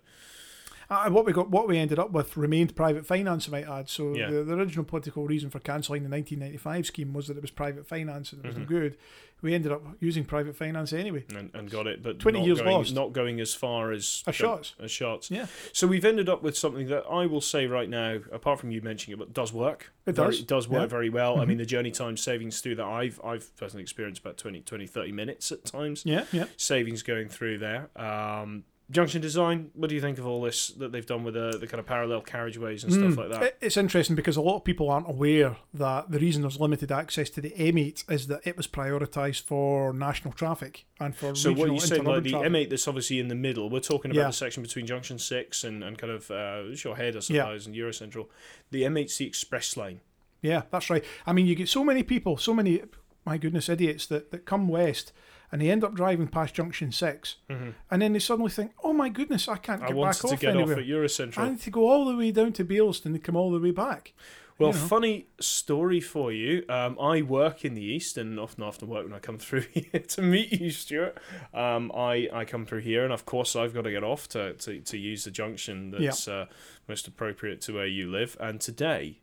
Uh, what we got, what we ended up with remained private finance. I might add. So Yeah. the, the original political reason for cancelling the 1995 scheme was that it was private finance and it was no Mhm. good. We ended up using private finance anyway. and, and got it, but 20 years going, lost. not going as far as As Shotts. As Shotts. Yeah. So we've ended up with something that I will say right now, apart from you mentioning it, but does work. It Very- does. It does work Yeah. very well. I Mhm. mean, the journey time savings through that, I've I've personally experienced about 20, 20 30 minutes at times. Yeah, yeah. Savings going through there. Um, junction design. What do you think of all this that they've done with the, the kind of parallel carriageways and stuff Mm. like that? It's interesting because a lot of people aren't aware that the reason there's limited access to the M8 is that it was prioritised for national traffic and for So regional what you saying, like the traffic. M8 that's obviously in the middle, we're talking about Yeah. the section between Junction 6 and, and kind of uh, Head, I Yeah. suppose, and Eurocentral. The M8's the express line. Yeah, that's right. I mean, you get so many people, so many, my goodness, idiots that, that come west and they end up driving past Junction 6 Mhm. and then they suddenly think, oh my goodness, I can't get wanted back to off get anywhere. off at Eurocentral. I need to go all the way down to Baillieston and come all the way back. Well, you know. funny story for you. Um, I work in the east, and often often work when I come through here to meet you, Stuart. Um, I, I come through here, and of course I've got to get off to, to, to use the junction that's uh, most appropriate to where you live. And today,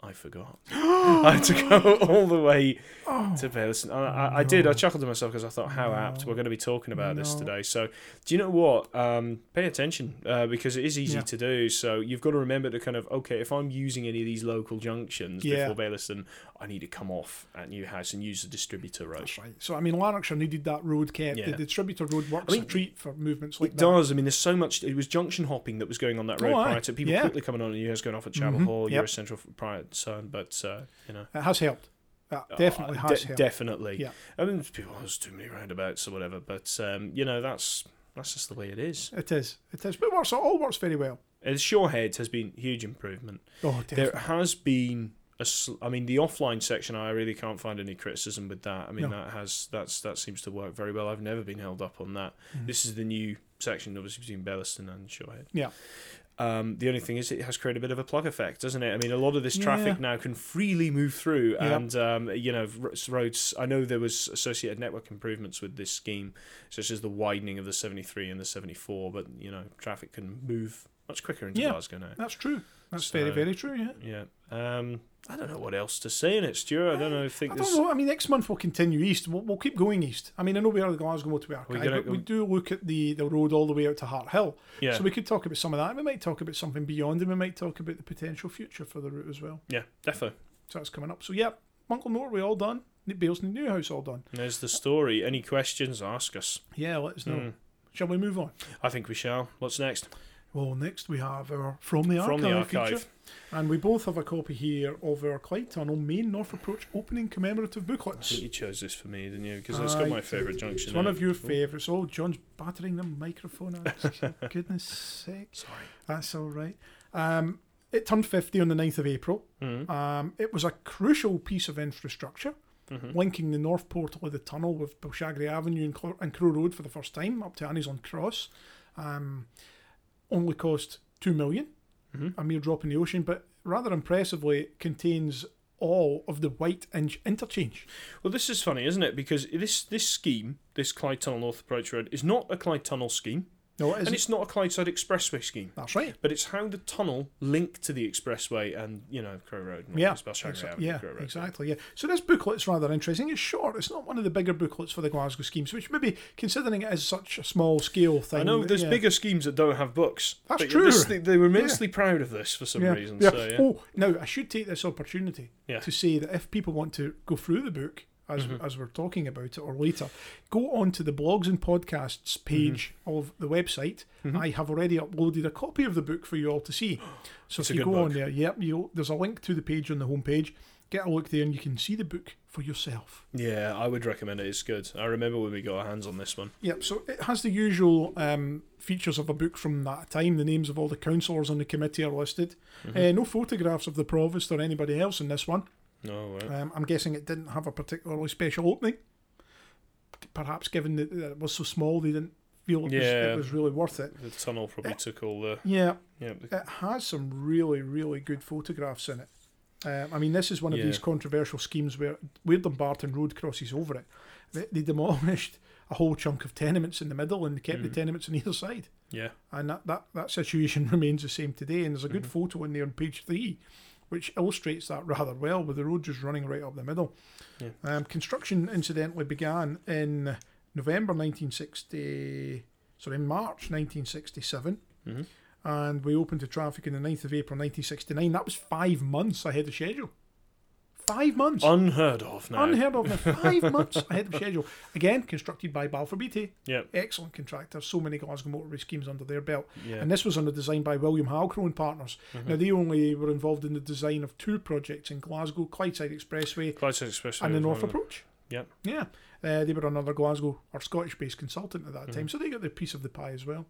I forgot. I had to go all the way Oh, to Bailey. I, I, I did. I chuckled to myself because I thought, how apt. We're going to be talking about this today. So, do you know what? Um, pay attention uh, because it is easy Yeah. to do. So, you've got to remember to kind of, okay, if I'm using any of these local junctions Yeah. before Baillieston, I need to come off at Newhouse and use the distributor road. that's right. So, I mean, Lanarkshire needed that road kept. Yeah. The distributor road works I mean, a treat for movements like It that. does. I mean, there's so much. It was junction hopping that was going on that road Oh, prior to people quickly coming on and Newhouse going off at Chapel Mhm. Hall, Yep. Eurocentral prior to so. But, uh, you know. It has helped. That definitely Uh, has de- helped. Definitely. Yeah. I mean, people, oh, there's too many roundabouts or whatever, but um, you know that's that's just the way it is. It is. It is. But it works. It all works very well. And Shawhead has been huge improvement. Oh, definitely. There has been a sl- I mean, the offline section, I really can't find any criticism with that. I mean, No. that has that's that seems to work very well. I've never been held up on that. Mhm. This is the new section, obviously between Baillieston and Shawhead. Yeah. Um, the only thing is, it has created a bit of a plug effect, doesn't it? I mean, a lot of this traffic Yeah. now can freely move through, Yeah. and um, you know, roads. I know there was associated network improvements with this scheme, such as the widening of the 73 and the 74. But you know, traffic can move much quicker into Yeah. Glasgow now. That's true. That's So- very, very true. Yeah. Yeah. Um, I don't know what else to say in it, Stuart. I don't know. I think I don't know. I mean, next month we'll continue east. We'll, we'll keep going east. I mean, I know we are the Glasgow Motorway Archive, but we do look at the, the road all the way out to Harthill. Yeah. So we could talk about some of that. We might talk about something beyond, and we might talk about the potential future for the route as well. yeah. Definitely. So that's coming up. So yeah, Monkland Motorway all done. Bales new house all done. There's the story. Any questions? Ask us. Yeah, let us know. Hmm. Shall we move on? I think we shall. What's next? Well, next we have our From the Archive, From the archive. feature. And we both have a copy here of our Clyde Tunnel Main North Approach opening commemorative I think you chose this for me, didn't you? Because it's got Aye. my favourite junction. It's one in of your favourites. Oh, John's battering the microphone. out. Goodness sake. Sorry. That's all right. Um, it turned 50 on the 9th of April. Mm-hmm. Um, it was a crucial piece of infrastructure, Mhm. linking the north portal of the tunnel with Balshagray Avenue and, Cl- and Crow Road for the first time up to Anniesland Cross. Um, only cost 2 million, Mhm. a mere drop in the ocean, but rather impressively contains all of the Whiteinch interchange. Well, this is funny, isn't it? Because this this scheme, this Clyde Tunnel North Approach Road, is not a Clyde Tunnel scheme, No, it and it's not a Clydeside Expressway scheme. That's right. But it's how the tunnel linked to the expressway and you know Crow Road. And Yeah, Exa- yeah, Road. exactly. Yeah. So this booklet's rather interesting. It's short. It's not one of the bigger booklets for the Glasgow schemes, which maybe considering it is such a small scale thing. I know there's yeah. bigger schemes that don't have books. That's true. This, they, they were immensely proud of this for some yeah. reason. Yeah. So yeah. Oh, now I should take this opportunity Yeah. to say that if people want to go through the book as Mhm. as we're talking about it or later, go on to the blogs and podcasts page of the website. Mhm. I have already uploaded a copy of the book for you all to see. So It's if you go on there, yep, you there's a link to the page on the homepage. Get a look there, and you can see the book for yourself. Yeah, I would recommend it. It's good. I remember when we got our hands on this one. Yep, so it has the usual um, features of a book from that time. The names of all the councillors on the committee are listed. Mhm. Uh, no photographs of the provost or anybody else in this one. Oh, right. Um, I'm guessing it didn't have a particularly special opening. Perhaps given that it was so small, they didn't feel it, was, it was really worth it. the tunnel probably took all the Yeah, yeah. It has some really, really good photographs in it. Um, I mean, this is one of Yeah. these controversial schemes where Weird Dumbarton Road crosses over it. They, they demolished a whole chunk of tenements in the middle, and kept the Mhm. tenements on either side. Yeah. And that, that, that situation remains the same today. And there's a good Mhm. photo in there on page three, which illustrates that rather well, with the road just running right up the middle. Yeah. Um, construction incidentally began in November 1960, sorry, in March 1967, hmm and we opened to traffic on the 9th of April 1969. That was five months ahead of schedule. Five months. Unheard of now. Unheard of. Now, Five months ahead of schedule. Again, constructed by Balfour Beatty. Yeah. Excellent contractor. So many Glasgow motorway schemes under their belt. Yeah. And this was under design by William Halcrow and Partners. Mhm. Now, they only were involved in the design of two projects in Glasgow Clydeside Expressway Clydeside Expressway and the North one of them. Approach. Yep. Yeah. Uh, they were another Glasgow or Scottish based consultant at that time, Mhm. so they got their piece of the pie as well.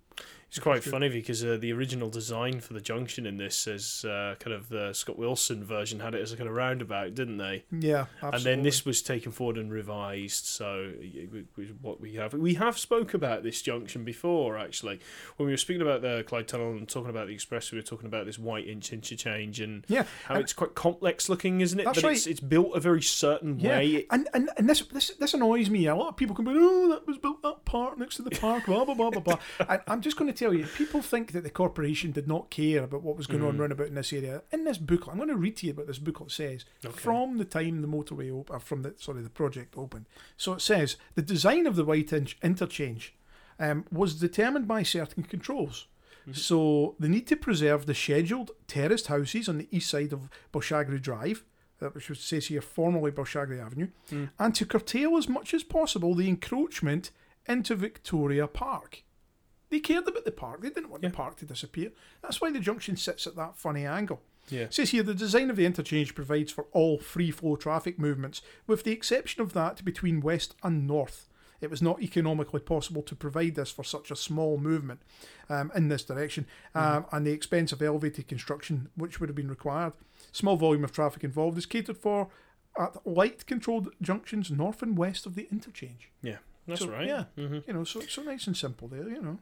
It's quite funny because uh, the original design for the junction in this is uh, kind of the Scott Wilson version had it as a kind of roundabout, didn't they? Yeah, absolutely. And then this was taken forward and revised. So y- w- w- what we have, we have spoke about this junction before. Actually, when we were speaking about the Clyde Tunnel and talking about the express, we were talking about this Whiteinch interchange and Yeah, how and- it's quite complex looking, isn't it? That's but it's it's built a very certain Yeah, way. and and, and this, this this annoys me. A lot of people can be, oh, that was built that park next to the park, blah blah blah blah blah. and I'm just going to tell you, people think that the corporation did not care about what was going on Mhm. round about in this area. In this booklet, I'm going to read to you what this booklet says. Okay. From the time the motorway op- uh, from the sorry the project opened. So it says the design of the white in- interchange um, was determined by certain controls. Mhm. So the need to preserve the scheduled terraced houses on the east side of Balshagray Drive, which was- says here formerly Balshagray Avenue, Mm. and to curtail as much as possible the encroachment into Victoria Park. They cared about the park. They didn't want Yeah. the park to disappear. That's why the junction sits at that funny angle. Yeah. It says here the design of the interchange provides for all free flow traffic movements, with the exception of that between west and north. It was not economically possible to provide this for such a small movement um, in this direction, um, and the expense of elevated construction, which would have been required. Small volume of traffic involved is catered for at light controlled junctions north and west of the interchange. Yeah, that's So, right. yeah. hmm You know, so so nice and simple there. You know.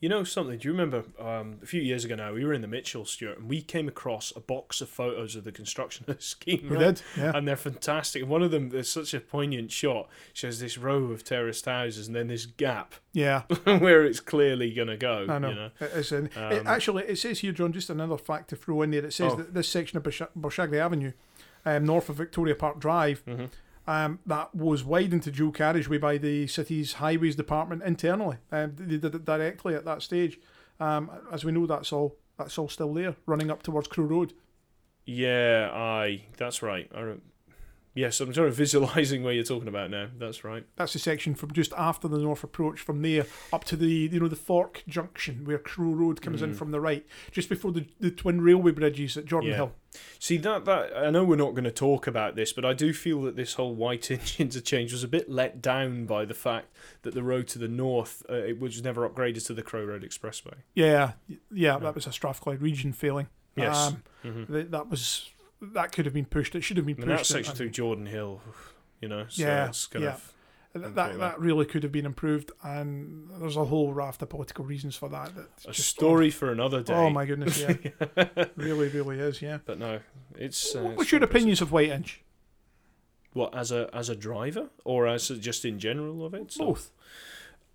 You know something? Do you remember um, a few years ago now? We were in the Mitchell, Stuart, and we came across a box of photos of the construction of the scheme. We right? did. Yeah. and they're fantastic. One of them, there's such a poignant shot. Shows this row of terraced houses and then this gap Yeah. where it's clearly going to go. I know. You know? It is in, it, Um, actually, it says here, John, just another fact to throw in there. It says Oh. that this section of Bosh- Avenue, um, north of Victoria Park Drive, hmm um, that was widened to dual carriageway by the city's highways department internally. Um, they did it directly at that stage. Um, as we know, that's all that's all still there, running up towards Crow Road. Yeah, aye, that's right. I yes, I'm sort of visualizing where you're talking about now. That's right. That's the section from just after the north approach, from there up to the you know the Fork Junction where Crow Road comes in Mm. from the right, just before the, the twin railway bridges at Jordan Yeah. Hill. See that that I know we're not going to talk about this, but I do feel that this whole white inch interchange was a bit let down by the fact that the road to the north uh, it was never upgraded to the Crow Road Expressway. Yeah, yeah, that was a Strathclyde region failing. Yes, Um, hmm Th- that was that could have been pushed. It should have been and that pushed. section through Jordanhill, you know, so Yeah, it's kind yeah. of and that that really could have been improved, and there's a whole raft of political reasons for that. That's a story for another day. Oh, my goodness, yeah, really, really is. Yeah. But no, it's. Uh, What's it's your opinions of Whiteinch? What as a as a driver or as a, just in general of it? So- Both.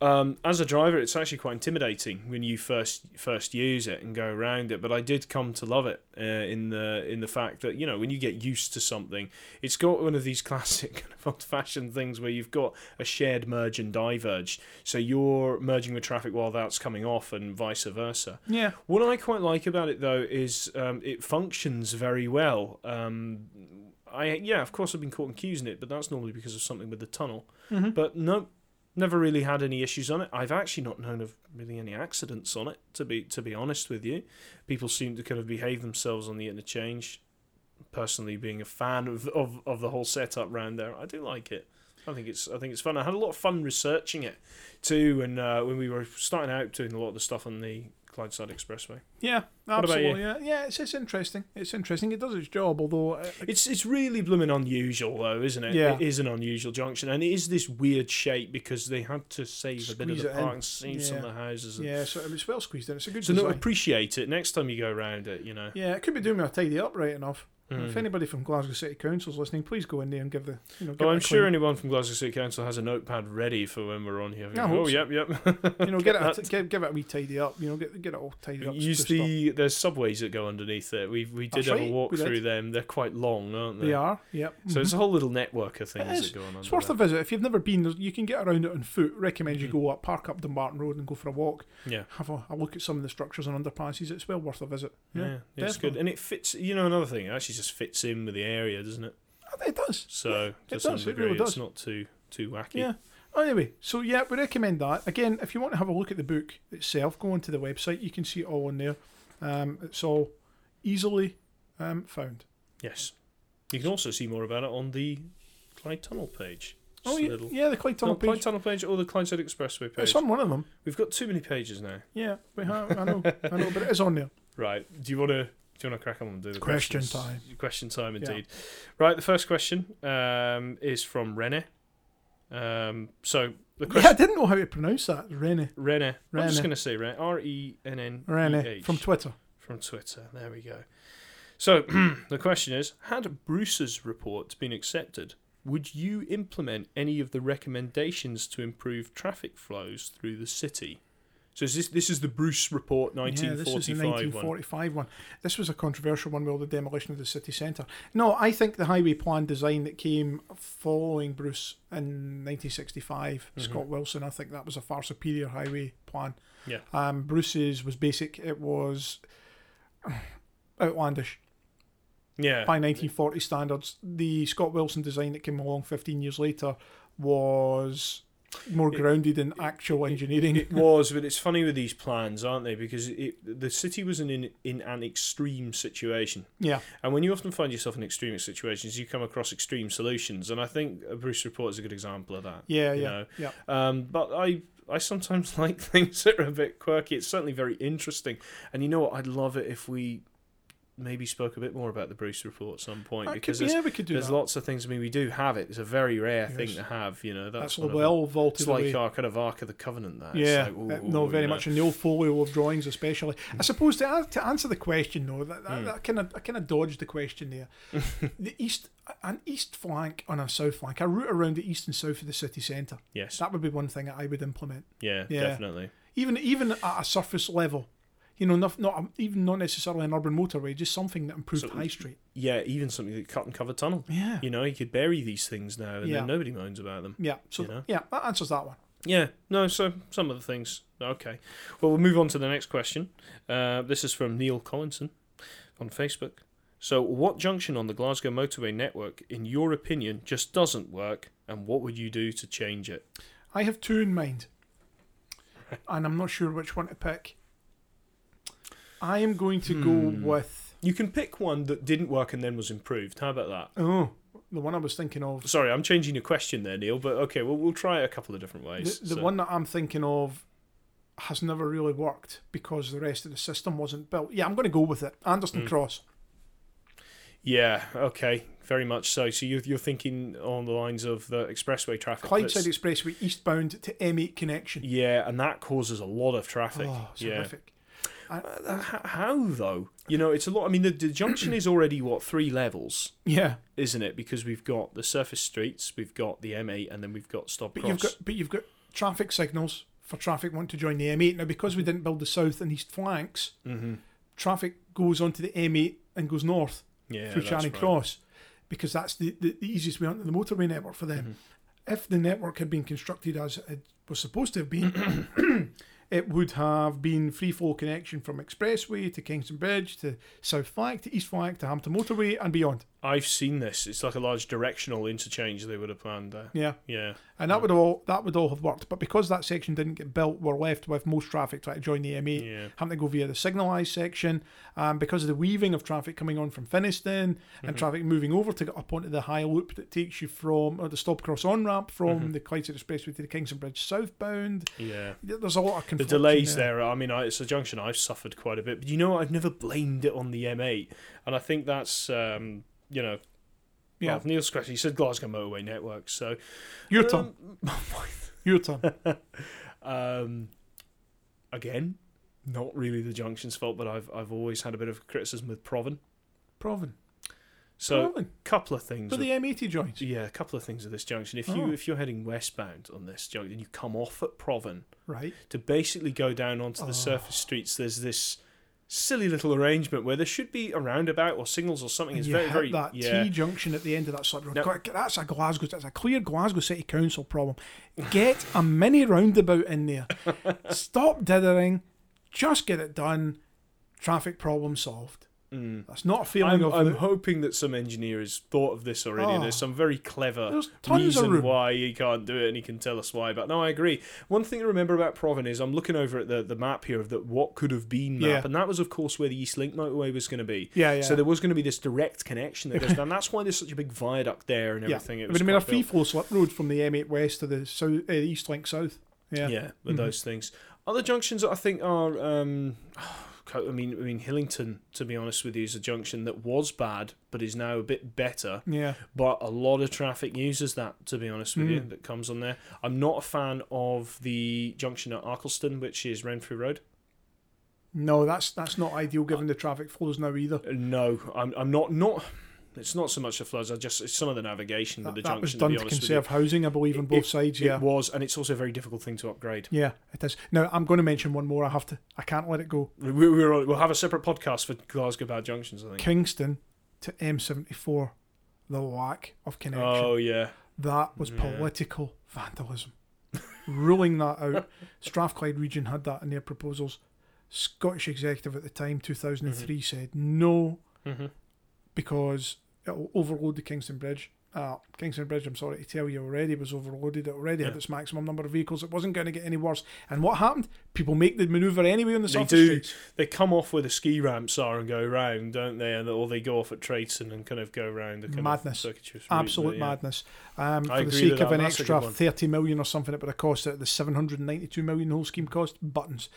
Um, as a driver, it's actually quite intimidating when you first first use it and go around it. But I did come to love it uh, in the in the fact that you know when you get used to something, it's got one of these classic kind of old fashioned things where you've got a shared merge and diverge, so you're merging with traffic while that's coming off, and vice versa. Yeah. What I quite like about it though is um, it functions very well. Um, I yeah, of course I've been caught in queues in it, but that's normally because of something with the tunnel. Mm-hmm. But no, never really had any issues on it. I've actually not known of really any accidents on it. To be to be honest with you, people seem to kind of behave themselves on the interchange. Personally, being a fan of of, of the whole setup round there, I do like it. I think it's I think it's fun. I had a lot of fun researching it too, and uh, when we were starting out doing a lot of the stuff on the Clydeside Expressway. Yeah, absolutely. Yeah, yeah. It's, it's interesting. It's interesting. It does its job, although uh, It's it's really blooming unusual though, isn't it? Yeah. It is an unusual junction, and it is this weird shape because they had to save a bit of Squeeze the in. park and save some of Yeah. the houses. And, yeah, so it's well squeezed in. It's a good So no, design. appreciate it next time you go around it. You know. yeah, it could be doing with a tidy up right enough. Mm. If anybody from Glasgow City Council is listening, please go in there and give the you know. Give it I'm sure clean- anyone from Glasgow City Council has a notepad ready for when we're on here. Oh, so. yep, yep. you know, get it, that. give, give it a wee tidy up. You know, get get it all tidied up. Use spruced up. the there's subways that go underneath it. We we did That's have right, a walk through them. They're quite long, aren't they? They are. Yep. So mhm. it's a whole little network of things that go on. It's worth a visit. If you've never been, you can get around it on foot. Recommend you Mhm. go up, park up Dumbarton Road, and go for a walk. Yeah. Have a, a look at some of the structures and underpasses. It's well worth a visit. Yeah, Yeah, it's good, and it fits. You know, another thing, actually just fits in with the area, doesn't it? It does. So it to some does, it degree, really it's does. not too too wacky. Yeah. Anyway, so yeah, we recommend that. Again, if you want to have a look at the book itself, go onto the website. You can see it all on there. Um, it's all easily um, found. Yes. You can also see more about it on the Clyde Tunnel page. Oh Just a yeah, little- yeah, the Clyde Tunnel No, Clyde page. Tunnel page or the Clydeside Expressway page. It's on one of them. We've got too many pages now. Yeah, we have. I know, I know, but it is on there. Right. Do you want to? Do you want to crack on and do the Question questions? time. Question time, Yeah. indeed. Right. The first question um, is from Rene. Um, so the Yeah, I didn't know how to pronounce that. Rene. Rene. I'm just going to say Rene. R E N N E Rene from Twitter. from Twitter. There we go. So the question is: Had Bruce's report been accepted, would you implement any of the recommendations to improve traffic flows through the city? So is this this is the Bruce report, 1945 Yeah, this is the 1945 one. one. This was a controversial one with the demolition of the city centre. No, I think the highway plan design that came following Bruce in 1965, Mhm. Scott Wilson, I think that was a far superior highway plan. Yeah. Um, Bruce's was basic. It was outlandish Yeah, by 1940 standards. The Scott Wilson design that came along 15 years later was more grounded in actual engineering. It was, but it's funny with these plans, aren't they? Because it, the city was in, in an extreme situation, yeah, and when you often find yourself in extreme situations, you come across extreme solutions. And I think Bruce report is a good example of that. yeah, you yeah, know. yeah. Um, but I I sometimes like things that are a bit quirky. It's certainly very interesting, and you know what? I'd love it if we maybe spoke a bit more about the Bruce report at some point That could because be- there's, yeah, we could do there's that. lots of things. I mean, we do have it. It's a very rare thing to have. You know, that's, That's, one of well them. vaulted It's like away. our kind of Ark of the Covenant. That Yeah, like, uh, ooh, no, ooh, very you know. much in the old folio of drawings, especially. I suppose to, to answer the question though, that, that, Hmm. that kind of I kind of dodged the question there. the east, an east flank and a south flank, a route around the east and south of the city centre. Yes. That would be one thing that I would implement, Yeah, Yeah. definitely. even even at a surface level. You know, not not even not necessarily an urban motorway, just something that improved So- High Street. Yeah, even something like cut and cover tunnel. Yeah, You know, you could bury these things now, and Yeah. then nobody moans about them. yeah. So You know? yeah, that answers that one. Yeah, no, so some of the things. Okay. Well, we'll move on to the next question. Uh, this is from Neil Collinson on Facebook. So, what junction on the Glasgow motorway network, in your opinion, just doesn't work, and what would you do to change it? I have two in mind, and I'm not sure which one to pick. I am going to Hmm. go with You can pick one that didn't work and then was improved. How about that? oh the one I was thinking of. Sorry, I'm changing your question there, Neil, but okay, well, we'll try it a couple of different ways. the So- one that I'm thinking of has never really worked because the rest of the system wasn't built. Yeah, I'm going to go with it. Anderston Mm. Cross. Yeah, okay, very much so. So you're, you're thinking on the lines of the expressway traffic. Clydeside Expressway eastbound to M8 connection. Yeah, and that causes a lot of traffic. Oh, yeah. horrific. I- Uh, h- How though? You know, it's a lot. I mean, the, the junction is already what three levels, yeah, isn't it? Because we've got the surface streets, we've got the M8, and then we've got stop but cross. you've got but you've got traffic signals for traffic wanting to join the M8. Now because we didn't build the south and east flanks, hmm traffic goes onto the M8 and goes north. Yeah, through Charing right. Cross because that's the, the, the easiest way onto the motorway network for them. Mhm. If the network had been constructed as it was supposed to have been, it would have been free flow connection from Expressway to Kingston Bridge to South Flank to East Flank to Hampton Motorway and beyond. I've seen this. It's like a large directional interchange they would have planned there. Yeah, Yeah, and that would all that would all have worked. But because that section didn't get built, we're left with most traffic trying to join the M8 yeah. having to go via the signalised section. Um, because of the weaving of traffic coming on from Finnieston and Mhm. traffic moving over to get up onto the high loop that takes you from, or the Stobcross on ramp from Mhm. the Clydeside Expressway to the Kingston Bridge southbound. Yeah. There's a lot of The delays there. I mean, I, it's a junction I've suffered quite a bit. But you know. I've never blamed it on the M8, and I think that's um, you know, Yeah, well, Neil Scratch. He said Glasgow Motorway Network, so your turn. um, Your turn. um, again, not really the junction's fault, but I've I've always had a bit of criticism with Provan. Provan. So, Really? couple of things. For the M80 joints. yeah, a couple of things at this junction. If Oh. you if you're heading westbound on this junction you come off at Provan Right. to basically go down onto the Oh. surface streets, there's this silly little arrangement where there should be a roundabout or signals or something. It's you very very that yeah. T junction at the end of that of road. Now- That's a Glasgow. That's a clear Glasgow City Council problem. Get a mini roundabout in there. Stop dithering. Just get it done. Traffic problem solved. Mm. That's not a feeling I'm, of. I'm the- hoping that some engineer has thought of this already, and there's Oh. some very clever There's tons of reason why he can't do it, and he can tell us why. But no, I agree. One thing to remember about Provan is I'm looking over at the, the map here of the what could have been map, Yeah. and that was of course where the East Link motorway was going to be. yeah, yeah. So there was going to be this direct connection that goes down. That's why there's such a big viaduct there and everything. It It would have been a free flow slip road from the M8 West to the south, uh, East Link South. Yeah. Yeah, with Mhm. those things. Other junctions that I think are, um, I mean, I mean Hillington. To be honest with you, is a junction that was bad, but is now a bit better. Yeah. But a lot of traffic uses that. To be honest with you, Mm. that comes on there. I'm not a fan of the junction at Arkleston, which is Renfrew Road. No, that's that's not ideal given the traffic flows now either. Uh, No, I'm, I'm not not. It's not so much the floods. I just it's some of the navigation That, the that was done to, to conserve housing, I believe, on It- both sides. Yeah. It was, and it's also a very difficult thing to upgrade. Yeah, it is. Now I'm going to mention one more. I have to. I can't let it go. We, we're, we'll have a separate podcast for Glasgow bad junctions. I think. Kingston to M74, the lack of connection. Oh yeah. that was Yeah. political vandalism. Ruling that out, Strathclyde region had that in their proposals. Scottish executive at the time, 2003, said no Mm-hmm. because it'll overload the Kingston Bridge. Uh, Kingston Bridge, I'm sorry to tell you, already was overloaded. It already had its maximum number of vehicles. It wasn't going to get any worse. And what happened? People make the manoeuvre anyway on the They do. streets. They come off where the ski ramps are and go round, don't they? And or they go off at Tradeston and kind of go round the Madness. of circuitous route, Absolute yeah. madness. Um, for the sake of an That's extra 30 million or something it would have cost of the 792 million whole scheme cost, buttons.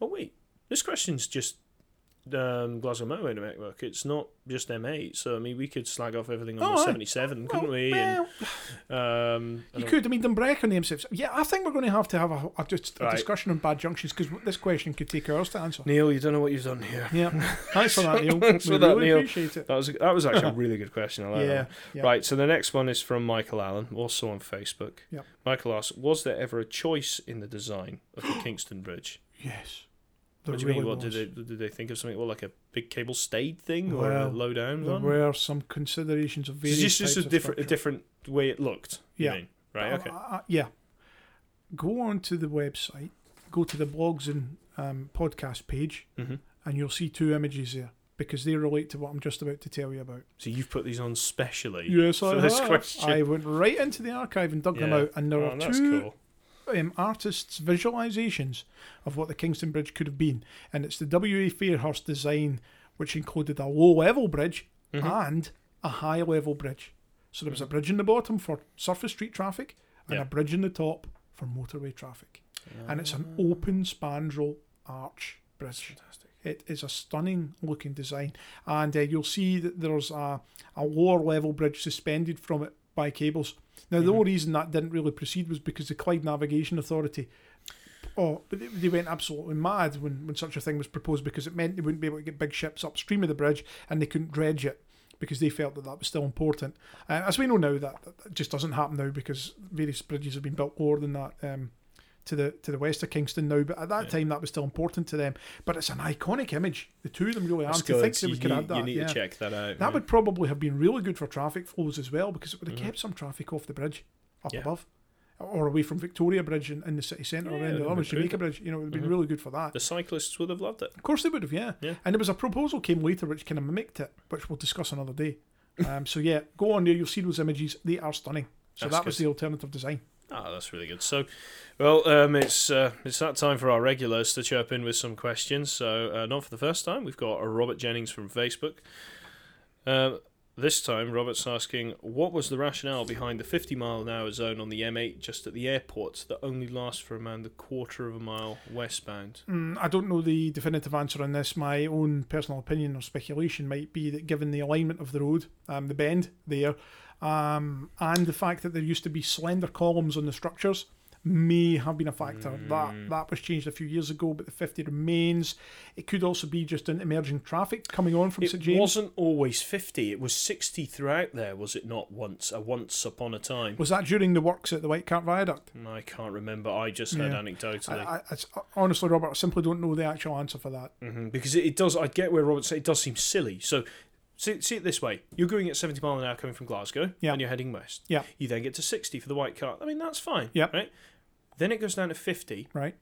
Oh wait, this question's just um, Glasgow Motorway Network. It's not just M8. So I mean, we could slag off everything on Oh, the aye. 77, couldn't Well, we? well, and, um, You could. I mean, Dumbreck on the M6. Yeah, I think we're going to have to have a, a, just a Right. discussion on bad junctions because this question could take hours to answer. Neil, you don't know what you've done here. Yeah, thanks for that, Neil. Thanks we for that, really Neil. appreciate it. That was that was actually a really good question. I like Yeah, one. yeah. Right, so the next one is from Michael Allen, also on Facebook. Yep. Michael asks, was there ever a choice in the design of the Kingston Bridge? Yes. What do you mean? What was. did they did they think of something? Well, like a big cable stayed thing or Well, a low down There one? were some considerations of So various it's just types a different a different way it looked. Yeah. mean? Right. Uh, Okay. uh, yeah. Go on to the website, go to the blogs and um, podcast page, hmm and you'll see two images there because they relate to what I'm just about to tell you about. So you've put these on specially Yes, for I this have. question. I went right into the archive and dug them out, and there oh, are that's two cool. Um, artists' visualizations of what the Kingston Bridge could have been. And it's the W.A. Fairhurst design, which included a low level bridge Mhm. and a high level bridge. So there was a bridge in the bottom for surface street traffic and Yeah. a bridge in the top for motorway traffic. And it's an open spandrel arch bridge. fantastic. It is a stunning looking design, and uh, you'll see that there's a, a lower level bridge suspended from it by cables. Now, the Mhm. only reason that didn't really proceed was because the Clyde Navigation Authority, oh, they, they went absolutely mad when, when such a thing was proposed because it meant they wouldn't be able to get big ships upstream of the bridge and they couldn't dredge it because they felt that that was still important. Uh, as we know now, that, that just doesn't happen now because various bridges have been built lower than that. Um, to the to the west of Kingston now, but at that Yeah. time that was still important to them. But it's an iconic image. The two of them really are. To think that we you, could need, add that, you need yeah. to check that out. that would probably have been really good for traffic flows as well because it would have Mhm. kept some traffic off the bridge up Yeah. above. Or away from Victoria Bridge in, in the city centre or would the other Jamaica. Bridge. You know, it would have been Mhm. really good for that. the cyclists would have loved it. Of course they would have, yeah. Yeah. And there was a proposal came later which kind of mimicked it, which we'll discuss another day. um, so yeah, go on there. You'll see those images. They are stunning. So That's that was good. the alternative design. Ah, that's really good. So, well, um, it's uh, it's that time for our regulars to chirp in with some questions. So, uh, not for the first time, we've got Robert Jennings from Facebook. Uh, this time, Robert's asking, what was the rationale behind the 50 mile an hour zone on the M8 just at the airport that only lasts for around a quarter of a mile westbound? Mm, I don't know the definitive answer on this. My own personal opinion or speculation might be that given the alignment of the road, um, the bend there, um, and the fact that there used to be slender columns on the structures, may have been a factor. Mm. That that was changed a few years ago, but the 50 remains. It could also be just an emerging traffic coming on from It St James. It wasn't always 50. It was 60 throughout there, was it not? Once, a once upon a time. Was that during the works at the White Cart Viaduct? I can't remember. I just heard Yeah. anecdotally. I, I, honestly, Robert, I simply don't know the actual answer for that. hmm Because it, it does. I get where Robert said it does seem silly. So. See, see it this way: you're going at 70 mile an hour coming from Glasgow, Yeah. and you're heading west. Yeah. You then get to 60 for the White Cart. I mean, that's fine. Yeah. Right. Then it goes down to 50, Right?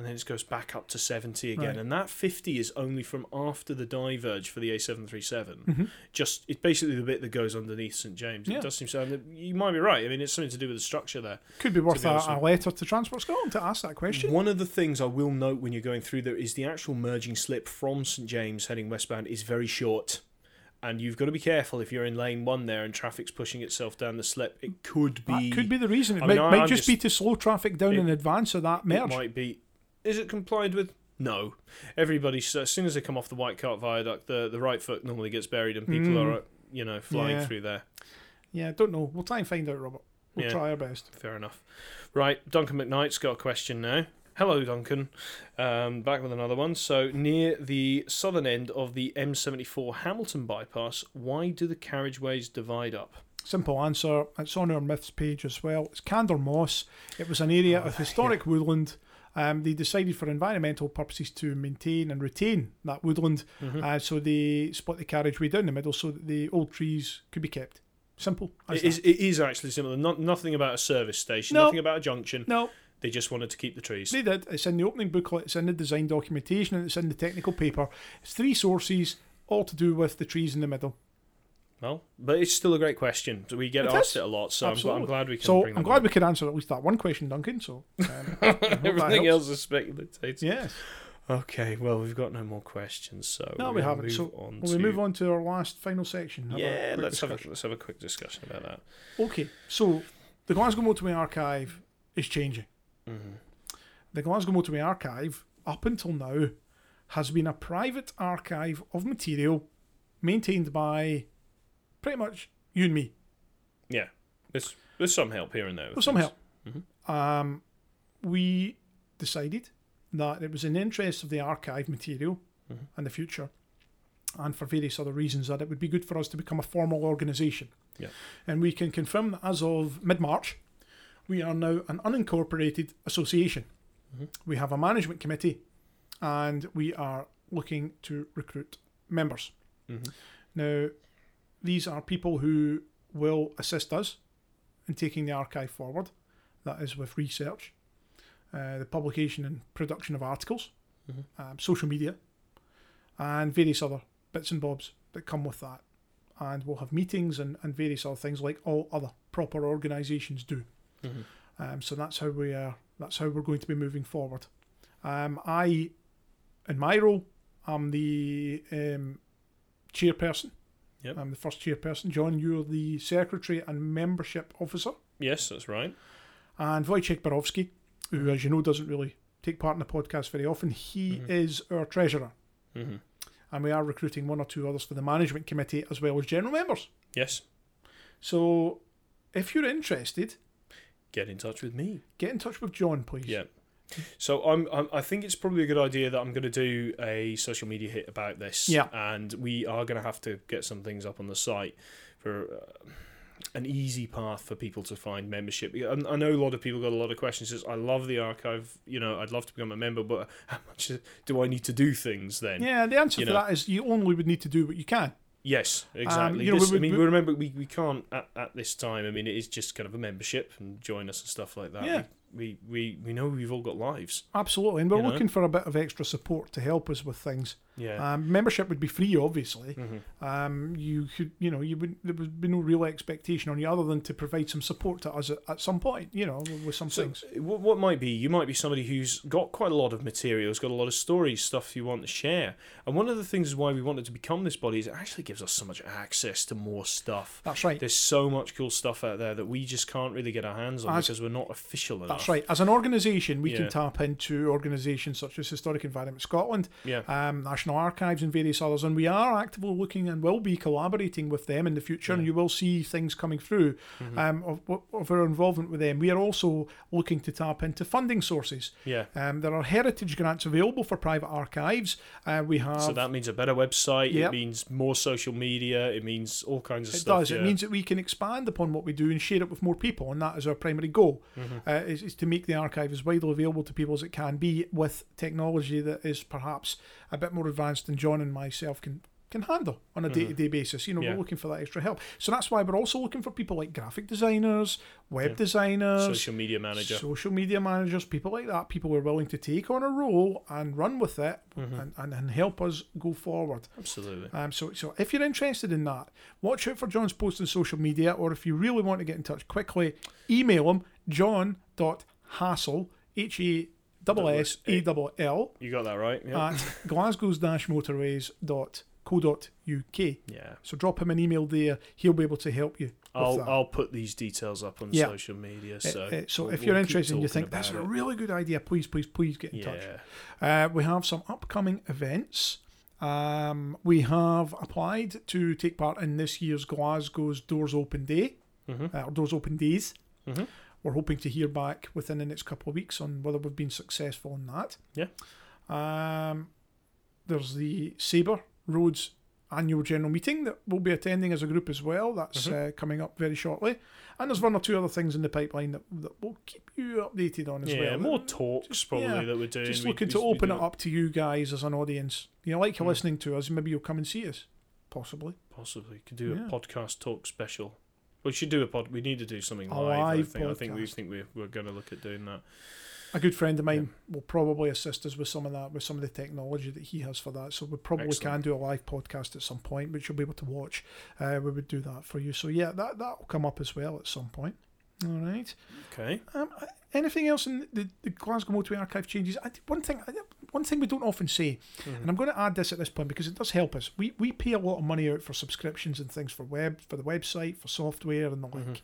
And then it goes back up to 70 again. Right. And that 50 is only from after the diverge for the A737. Mhm. Just it's basically the bit that goes underneath St James. Yeah. It does seem so. and You might be right. I mean, it's something to do with the structure there. Could be worth be a, a letter to Transport Scotland to ask that question. One of the things I will note when you're going through there is the actual merging slip from St James heading westbound is very short. And you've got to be careful if you're in lane one there and traffic's pushing itself down the slip. It could be. That could be the reason. It I might, mean, I- might I'm just, just- be to slow traffic down It- in advance of that It merge. might be. Is it complied with? No. Everybody, as soon as they come off the White Cart Viaduct, the, the right foot normally gets buried and people Mm. are, you know, flying Yeah. through there. Yeah, don't know. We'll try and find out, Robert. We'll Yeah. try our best. Fair enough. Right, Duncan McKnight's got a question now. Hello, Duncan. Um, back with another one. So, near the southern end of the M74 Hamilton bypass, why do the carriageways divide up? Simple answer. It's on our myths page as well. It's Cander Moss. It was an area Oh, of historic woodland. Um, they decided for environmental purposes to maintain and retain that woodland, Mhm. uh, so they split the carriageway down the middle so that the old trees could be kept. Simple. It is, it is, actually similar. Not, nothing about a service station, No. nothing about a junction. No, They just wanted to keep the trees. they did. It's in the opening booklet. It's in the design documentation, and it's in the technical paper. It's three sources, all to do with the trees in the middle. Well, but it's still a great question. We get It asked is. it a lot, so I'm, I'm glad we can So bring I'm glad up. we can answer at least that one question, Duncan. So um, I hope that Everything else is speculative. Yes. Okay, well, we've got no more questions, so No, we're we gonna haven't. Move So, on Will to... we move on to our last final section? Have Yeah, quick let's have, a, let's have a quick discussion about that. Okay, so the Glasgow Motorway Archive is changing. hmm The Glasgow Motorway Archive, up until now, has been a private archive of material maintained by pretty much you and me. Yeah, there's, there's some help here and there. With some help. Um, we decided that it was in the interest of the archive material Mhm. and the future, and for various other reasons, that it would be good for us to become a formal organisation. Yeah. And we can confirm that as of mid March, we are now an unincorporated association. Mhm. We have a management committee, and we are looking to recruit members. Mhm. Now, these are people who will assist us in taking the archive forward. That is with research, uh, the publication and production of articles, Mhm. um, social media, and various other bits and bobs that come with that. And we'll have meetings and, and various other things like all other proper organisations do. Mhm. Um, so that's how we are. That's how we're going to be moving forward. Um, I, in my role, I'm the um, chairperson. Yep. I'm the first chairperson. John, you're the secretary and membership officer. Yes, that's right. And Wojciech Borowski, who, as you know, doesn't really take part in the podcast very often, he Mhm. is our treasurer. hmm And we are recruiting one or two others for the management committee as well as general members. Yes, So if you're interested, get in touch with me. get in touch with John, please. Yeah. So I'm, I'm. I think it's probably a good idea that I'm going to do a social media hit about this. Yeah. And we are going to have to get some things up on the site for uh, an easy path for people to find membership. I, I know a lot of people got a lot of questions. Says I love the archive. You know, I'd love to become a member, but how much do I need to do things then? Yeah, the answer You to know. that is you only would need to do what you can. Yes, exactly. Um, you know, This- we- I mean, we- we remember we, we can't at, at this time. I mean, it is just kind of a membership and join us and stuff like that. Yeah. We, we, we know we've all got lives. Absolutely. And we're You know? looking for a bit of extra support to help us with things. Yeah. Um, membership would be free, obviously. hmm Um, you could, you know, you would there would be no real expectation on you other than to provide some support to us at, at some point, you know, with some So, things. what, what might be? You might be somebody who's got quite a lot of materials, got a lot of stories, stuff you want to share. And one of the things is why we wanted to become this body is it actually gives us so much access to more stuff. That's right. There's so much cool stuff out there that we just can't really get our hands on As- because we're not official enough. That's right. As an organisation, we Yeah. can tap into organisations such as Historic Environment Scotland, Yeah. um, National Archives and various others, and we are actively looking and will be collaborating with them in the future, and you will see things coming through Mm-hmm. um, of, of our involvement with them. We are also looking to tap into funding sources. Yeah. Um, there are heritage grants available for private archives. Uh, we have. So that means a better website. It means more social media. It means all kinds of It stuff. It does. It means that we can expand upon what we do and share it with more people, and that is our primary goal. Mm-hmm. Uh, is, is to make the archive as widely available to people as it can be, with technology that is perhaps a bit more advanced than John and myself can can handle on a day to day basis. You know. Yeah. we're looking for that extra help. So that's why we're also looking for people like graphic designers, web Yeah. designers, social media manager. social media managers, people like that, people who are willing to take on a role and run with it Mm-hmm. and, and, and help us go forward. Absolutely. Um, so, so if you're interested in that, watch out for John's posts on social media, or if you really want to get in touch quickly, email him john.hassall, H A S S A L L, You got that right. Yeah. at glasgows-motorways.co.uk. yeah. So drop him an email there, he'll be able to help you. I'll. I'll put these details up on Yeah. social media. Uh, So uh, so we'll- if you're keep interested and you think that's a really good idea, please, please, please get in yeah. touch. Uh, we have some upcoming events. Um, we have applied to take part in this year's Glasgow's Doors Open Day, Mhm. uh, or Doors Open Days. Mhm. We're hoping to hear back within the next couple of weeks on whether we've been successful in that. Yeah. Um, there's the Sabre Roads annual general meeting that we'll be attending as a group as well. That's Mhm. uh, coming up very shortly. And there's one or two other things in the pipeline that, that we'll keep you updated on as Yeah, well. Yeah, more talks Just- probably yeah, that we're doing. just looking we- to we open do it up to you guys as an audience. You know, like you're Mm. listening to us, maybe you'll come and see us, possibly. Possibly could do Yeah. a podcast talk special. We should do a pod. We need to do something A live. I live think. I think we think we're, we're going to look at doing that. A good friend of mine will probably assist us with some of that, with some of the technology that he has for that. So we probably Excellent. can do a live podcast at some point, which you'll be able to watch. Uh, we would do that for you. So yeah, that that will come up as well at some point. All right. Okay. Um, anything else in the, the Glasgow Motorway Archive changes? I, one thing, one thing we don't often say, Mhm. and I'm going to add this at this point because it does help us. We we pay a lot of money out for subscriptions and things for web, for the website, for software and the like. Mhm.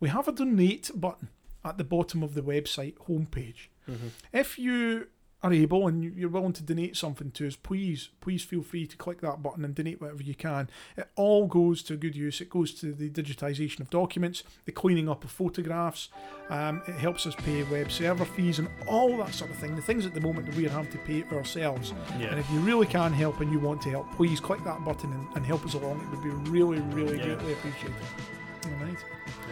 We have a donate button at the bottom of the website homepage. Mhm. If you are able and you- you're willing to donate something to us, please, please feel free to click that button and donate whatever you can. It all goes to good use. It goes to the digitisation of documents, the cleaning up of photographs. Um, it helps us pay web server fees and all that sort of thing. The things at the moment that we are having to pay ourselves. Yeah. And if you really can help and you want to help, please click that button and, and help us along. It would be really, really Yeah. greatly appreciated. All right.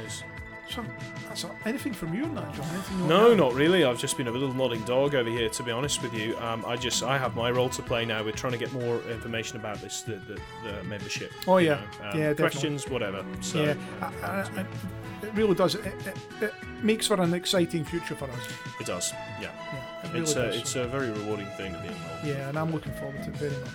Yes. So that's all. anything from you on that, John? Anything No, not really. I've just been a little nodding dog over here, to be honest with you. Um, I just I have my role to play now. We're trying to get more information about this, the, the, the membership. Oh, yeah. know, um, Yeah, definitely. questions, whatever. So, yeah, I, I, I, it really does. It, it, it makes for an exciting future for us. it does. Yeah, Yeah, it really it's a does. it's a very rewarding thing to be involved. yeah, and I'm looking forward to it very much.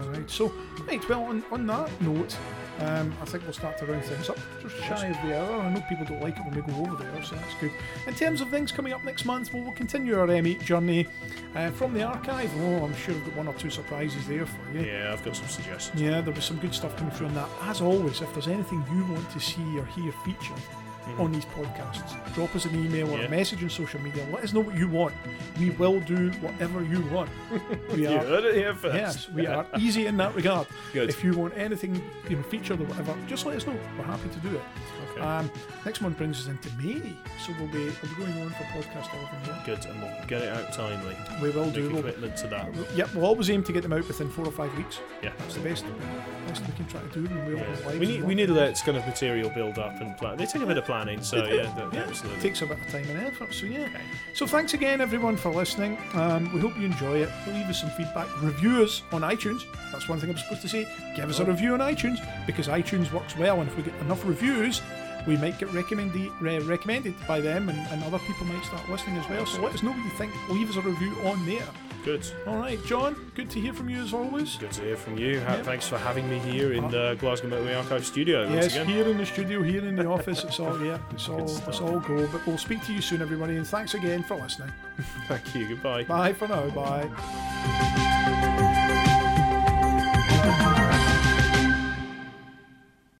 All right. So, right. Well, on, on that note, um, I think we'll start to round things up. Just shy of the hour. I know people don't like it when we go over there, so that's good. In terms of things coming up next month, well, we'll continue our M8 journey uh, from the archive. Oh, I'm sure we've got one or two surprises there for you. Yeah, I've got some suggestions. Yeah, there was some good stuff coming through on that. As always, if there's anything you want to see or hear featured Mhm. on these podcasts, drop us an email or Yeah. a message on social media. Let us know what you want. We will do whatever you want. We are, heard it here first. yes, we are easy in that regard. Good. If you want anything, you know, featured or whatever, just let us know. We're happy to do it. okay. Um, next month brings us into May, so we'll be we'll be going on for podcast 11 here. Good, and we'll get it out timely. We will Make do. a We'll, commitment to that. yep, we'll always aim to get them out within four or five weeks. Yeah, That's the best, best we can try to do. We'll Yeah. We need we need to let kind of material build up and plan. They take a bit of planning, so They yeah, yeah. absolutely. It takes a bit of time and effort, so yeah. Okay. So thanks again, everyone, for listening. Um, we hope you enjoy it. Leave us some feedback. Review us on iTunes. That's one thing I'm supposed to say. Give us a Oh. review on iTunes because iTunes works well, and if we get enough reviews, we might get recommended re- recommended by them, and, and other people might start listening as well. So let us know what you think. Leave us a review on there. Good. All right, John. Good to hear from you as always. Good to hear from you. Yeah. Thanks for having me here in uh, the Glasgow Motorway Archive studio once Yes, here in the studio, here in the office. It's all yeah. It's all it's all go. But we'll speak to you soon, everybody, and thanks again for listening. Thank you. Goodbye. Bye for now. Bye.